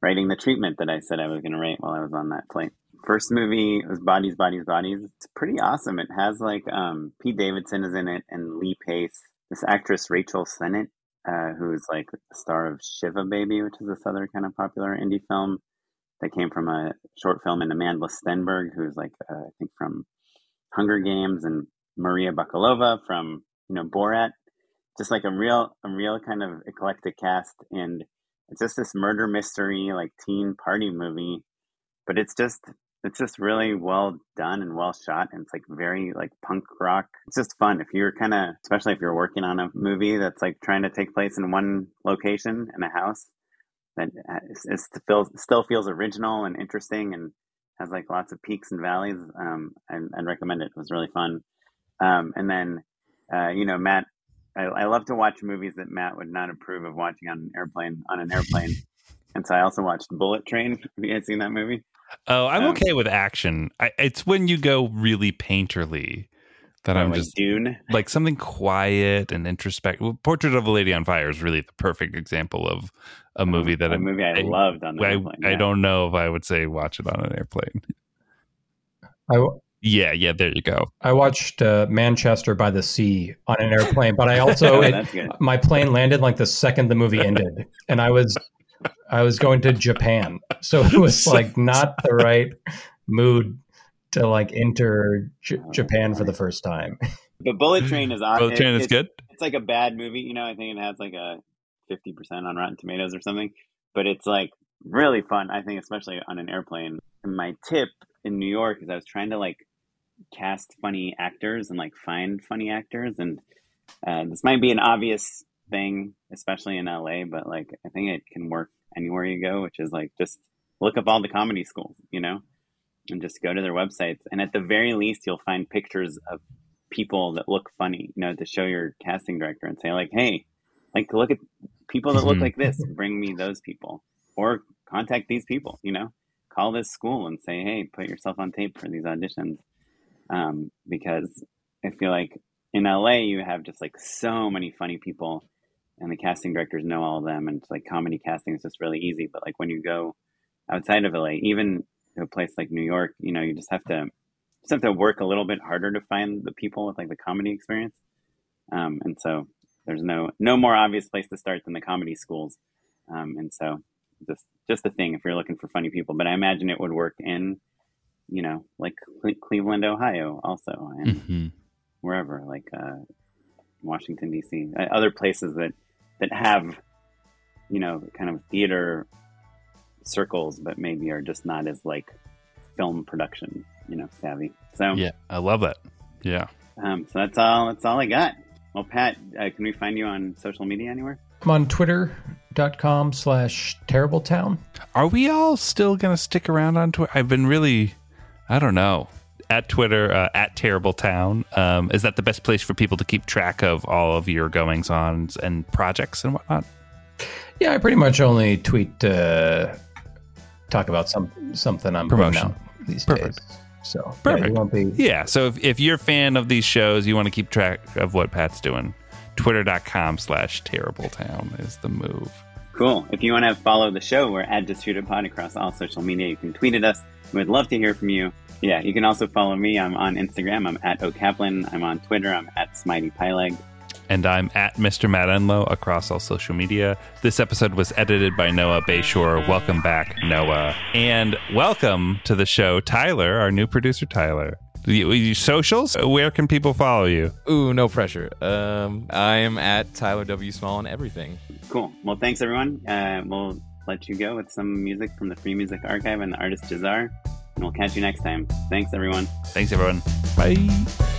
writing the treatment that I said I was going to write while I was on that flight. First movie was Bodies, Bodies, Bodies. It's pretty awesome. It has like um, Pete Davidson is in it and Lee Pace. This actress Rachel Sennott, uh, who is like the star of Shiva Baby, which is this other kind of popular indie film that came from a short film, and Amandla Stenberg, who's like uh, I think from Hunger Games, and Maria Bakalova from you know Borat. Just like a real, a real kind of eclectic cast, and it's just this murder mystery like teen party movie, but it's just it's just really well done and well shot and it's like very like punk rock. It's just fun. If you're kind of especially if you're working on a movie that's like trying to take place in one location in a house that it still still feels original and interesting and has like lots of peaks and valleys um and i'd recommend it. It was really fun. Um and then uh you know matt I, I love to watch movies that matt would not approve of watching on an airplane on an airplane. And so i also watched bullet train. Have you guys seen that movie Oh, I'm um, okay with action. I, it's when you go really painterly that I'm like just Dune, like something quiet and introspective. Portrait of a Lady on Fire is really the perfect example of a movie that a movie I, I loved on the I, airplane. Yeah. I don't know if I would say watch it on an airplane. I, yeah, yeah, there you go. I watched uh, Manchester by the Sea on an airplane, but I also it, my plane landed like the second the movie ended, and I was I was going to Japan, so it was like not the right mood to like enter J- Japan for the first time. But Bullet Train is on. Bullet Train it, is good. It's like a bad movie, you know. I think it has like a fifty percent on Rotten Tomatoes or something, but it's like really fun. I think, especially on an airplane. And my tip in New York is I was trying to like cast funny actors and like find funny actors, and uh, this might be an obvious thing, especially in LA, but like I think it can work anywhere you go, which is like just look up all the comedy schools, you know, and just go to their websites. And at the very least, you'll find pictures of people that look funny, you know, to show your casting director and say, like, hey, like, look at people that look mm-hmm. like this, bring me those people. Or contact these people, you know, call this school and say, hey, put yourself on tape for these auditions. Um, because I feel like in LA, you have just like so many funny people and the casting directors know all of them and like comedy casting is just really easy but like when you go outside of la even to a place like new york you know you just have to just have to work a little bit harder to find the people with like the comedy experience um, and so there's no no more obvious place to start than the comedy schools um, and so just just a thing if you're looking for funny people but i imagine it would work in you know like cleveland ohio also and mm-hmm. wherever like uh, washington d.c uh, other places that that have you know kind of theater circles but maybe are just not as like film production you know savvy. So yeah i love that. Yeah. Um, so that's all that's all i got. Well pat uh, can we find you on social media anywhere? I'm on twitter.com slash terrible town. Are we all still gonna stick around on twitter i've been really i don't know at Twitter uh, at Terrible Town. Um, is that the best place for people to keep track of all of your goings on and projects and whatnot? Yeah, I pretty much only tweet uh, talk about some something I'm promoting these Perfect. days. So Perfect. Yeah, be... yeah, so if, if you're a fan of these shows, you want to keep track of what Pat's doing. Twitter.com slash Terrible Town is the move. Cool. If you want to follow the show, we're at Distributed Pod across all social media. You can tweet at us. We'd love to hear from you. Yeah, you can also follow me. I'm on Instagram. I'm at O'Kaplan. I'm on Twitter. I'm at Smitey Pyleg. And I'm at Mr. Matt Enlow across all social media. This episode was edited by Noah Bayshore. Welcome back, Noah. And welcome to the show, Tyler, our new producer, Tyler. You, socials? Where can people follow you? Ooh, no pressure. Um, I am at Tyler W. Small on everything. Cool. Well, thanks, everyone. Uh, we'll let you go with some music from the Free Music Archive and the artist Jahzzar. And we'll catch you next time. Thanks, everyone. Thanks, everyone. Bye.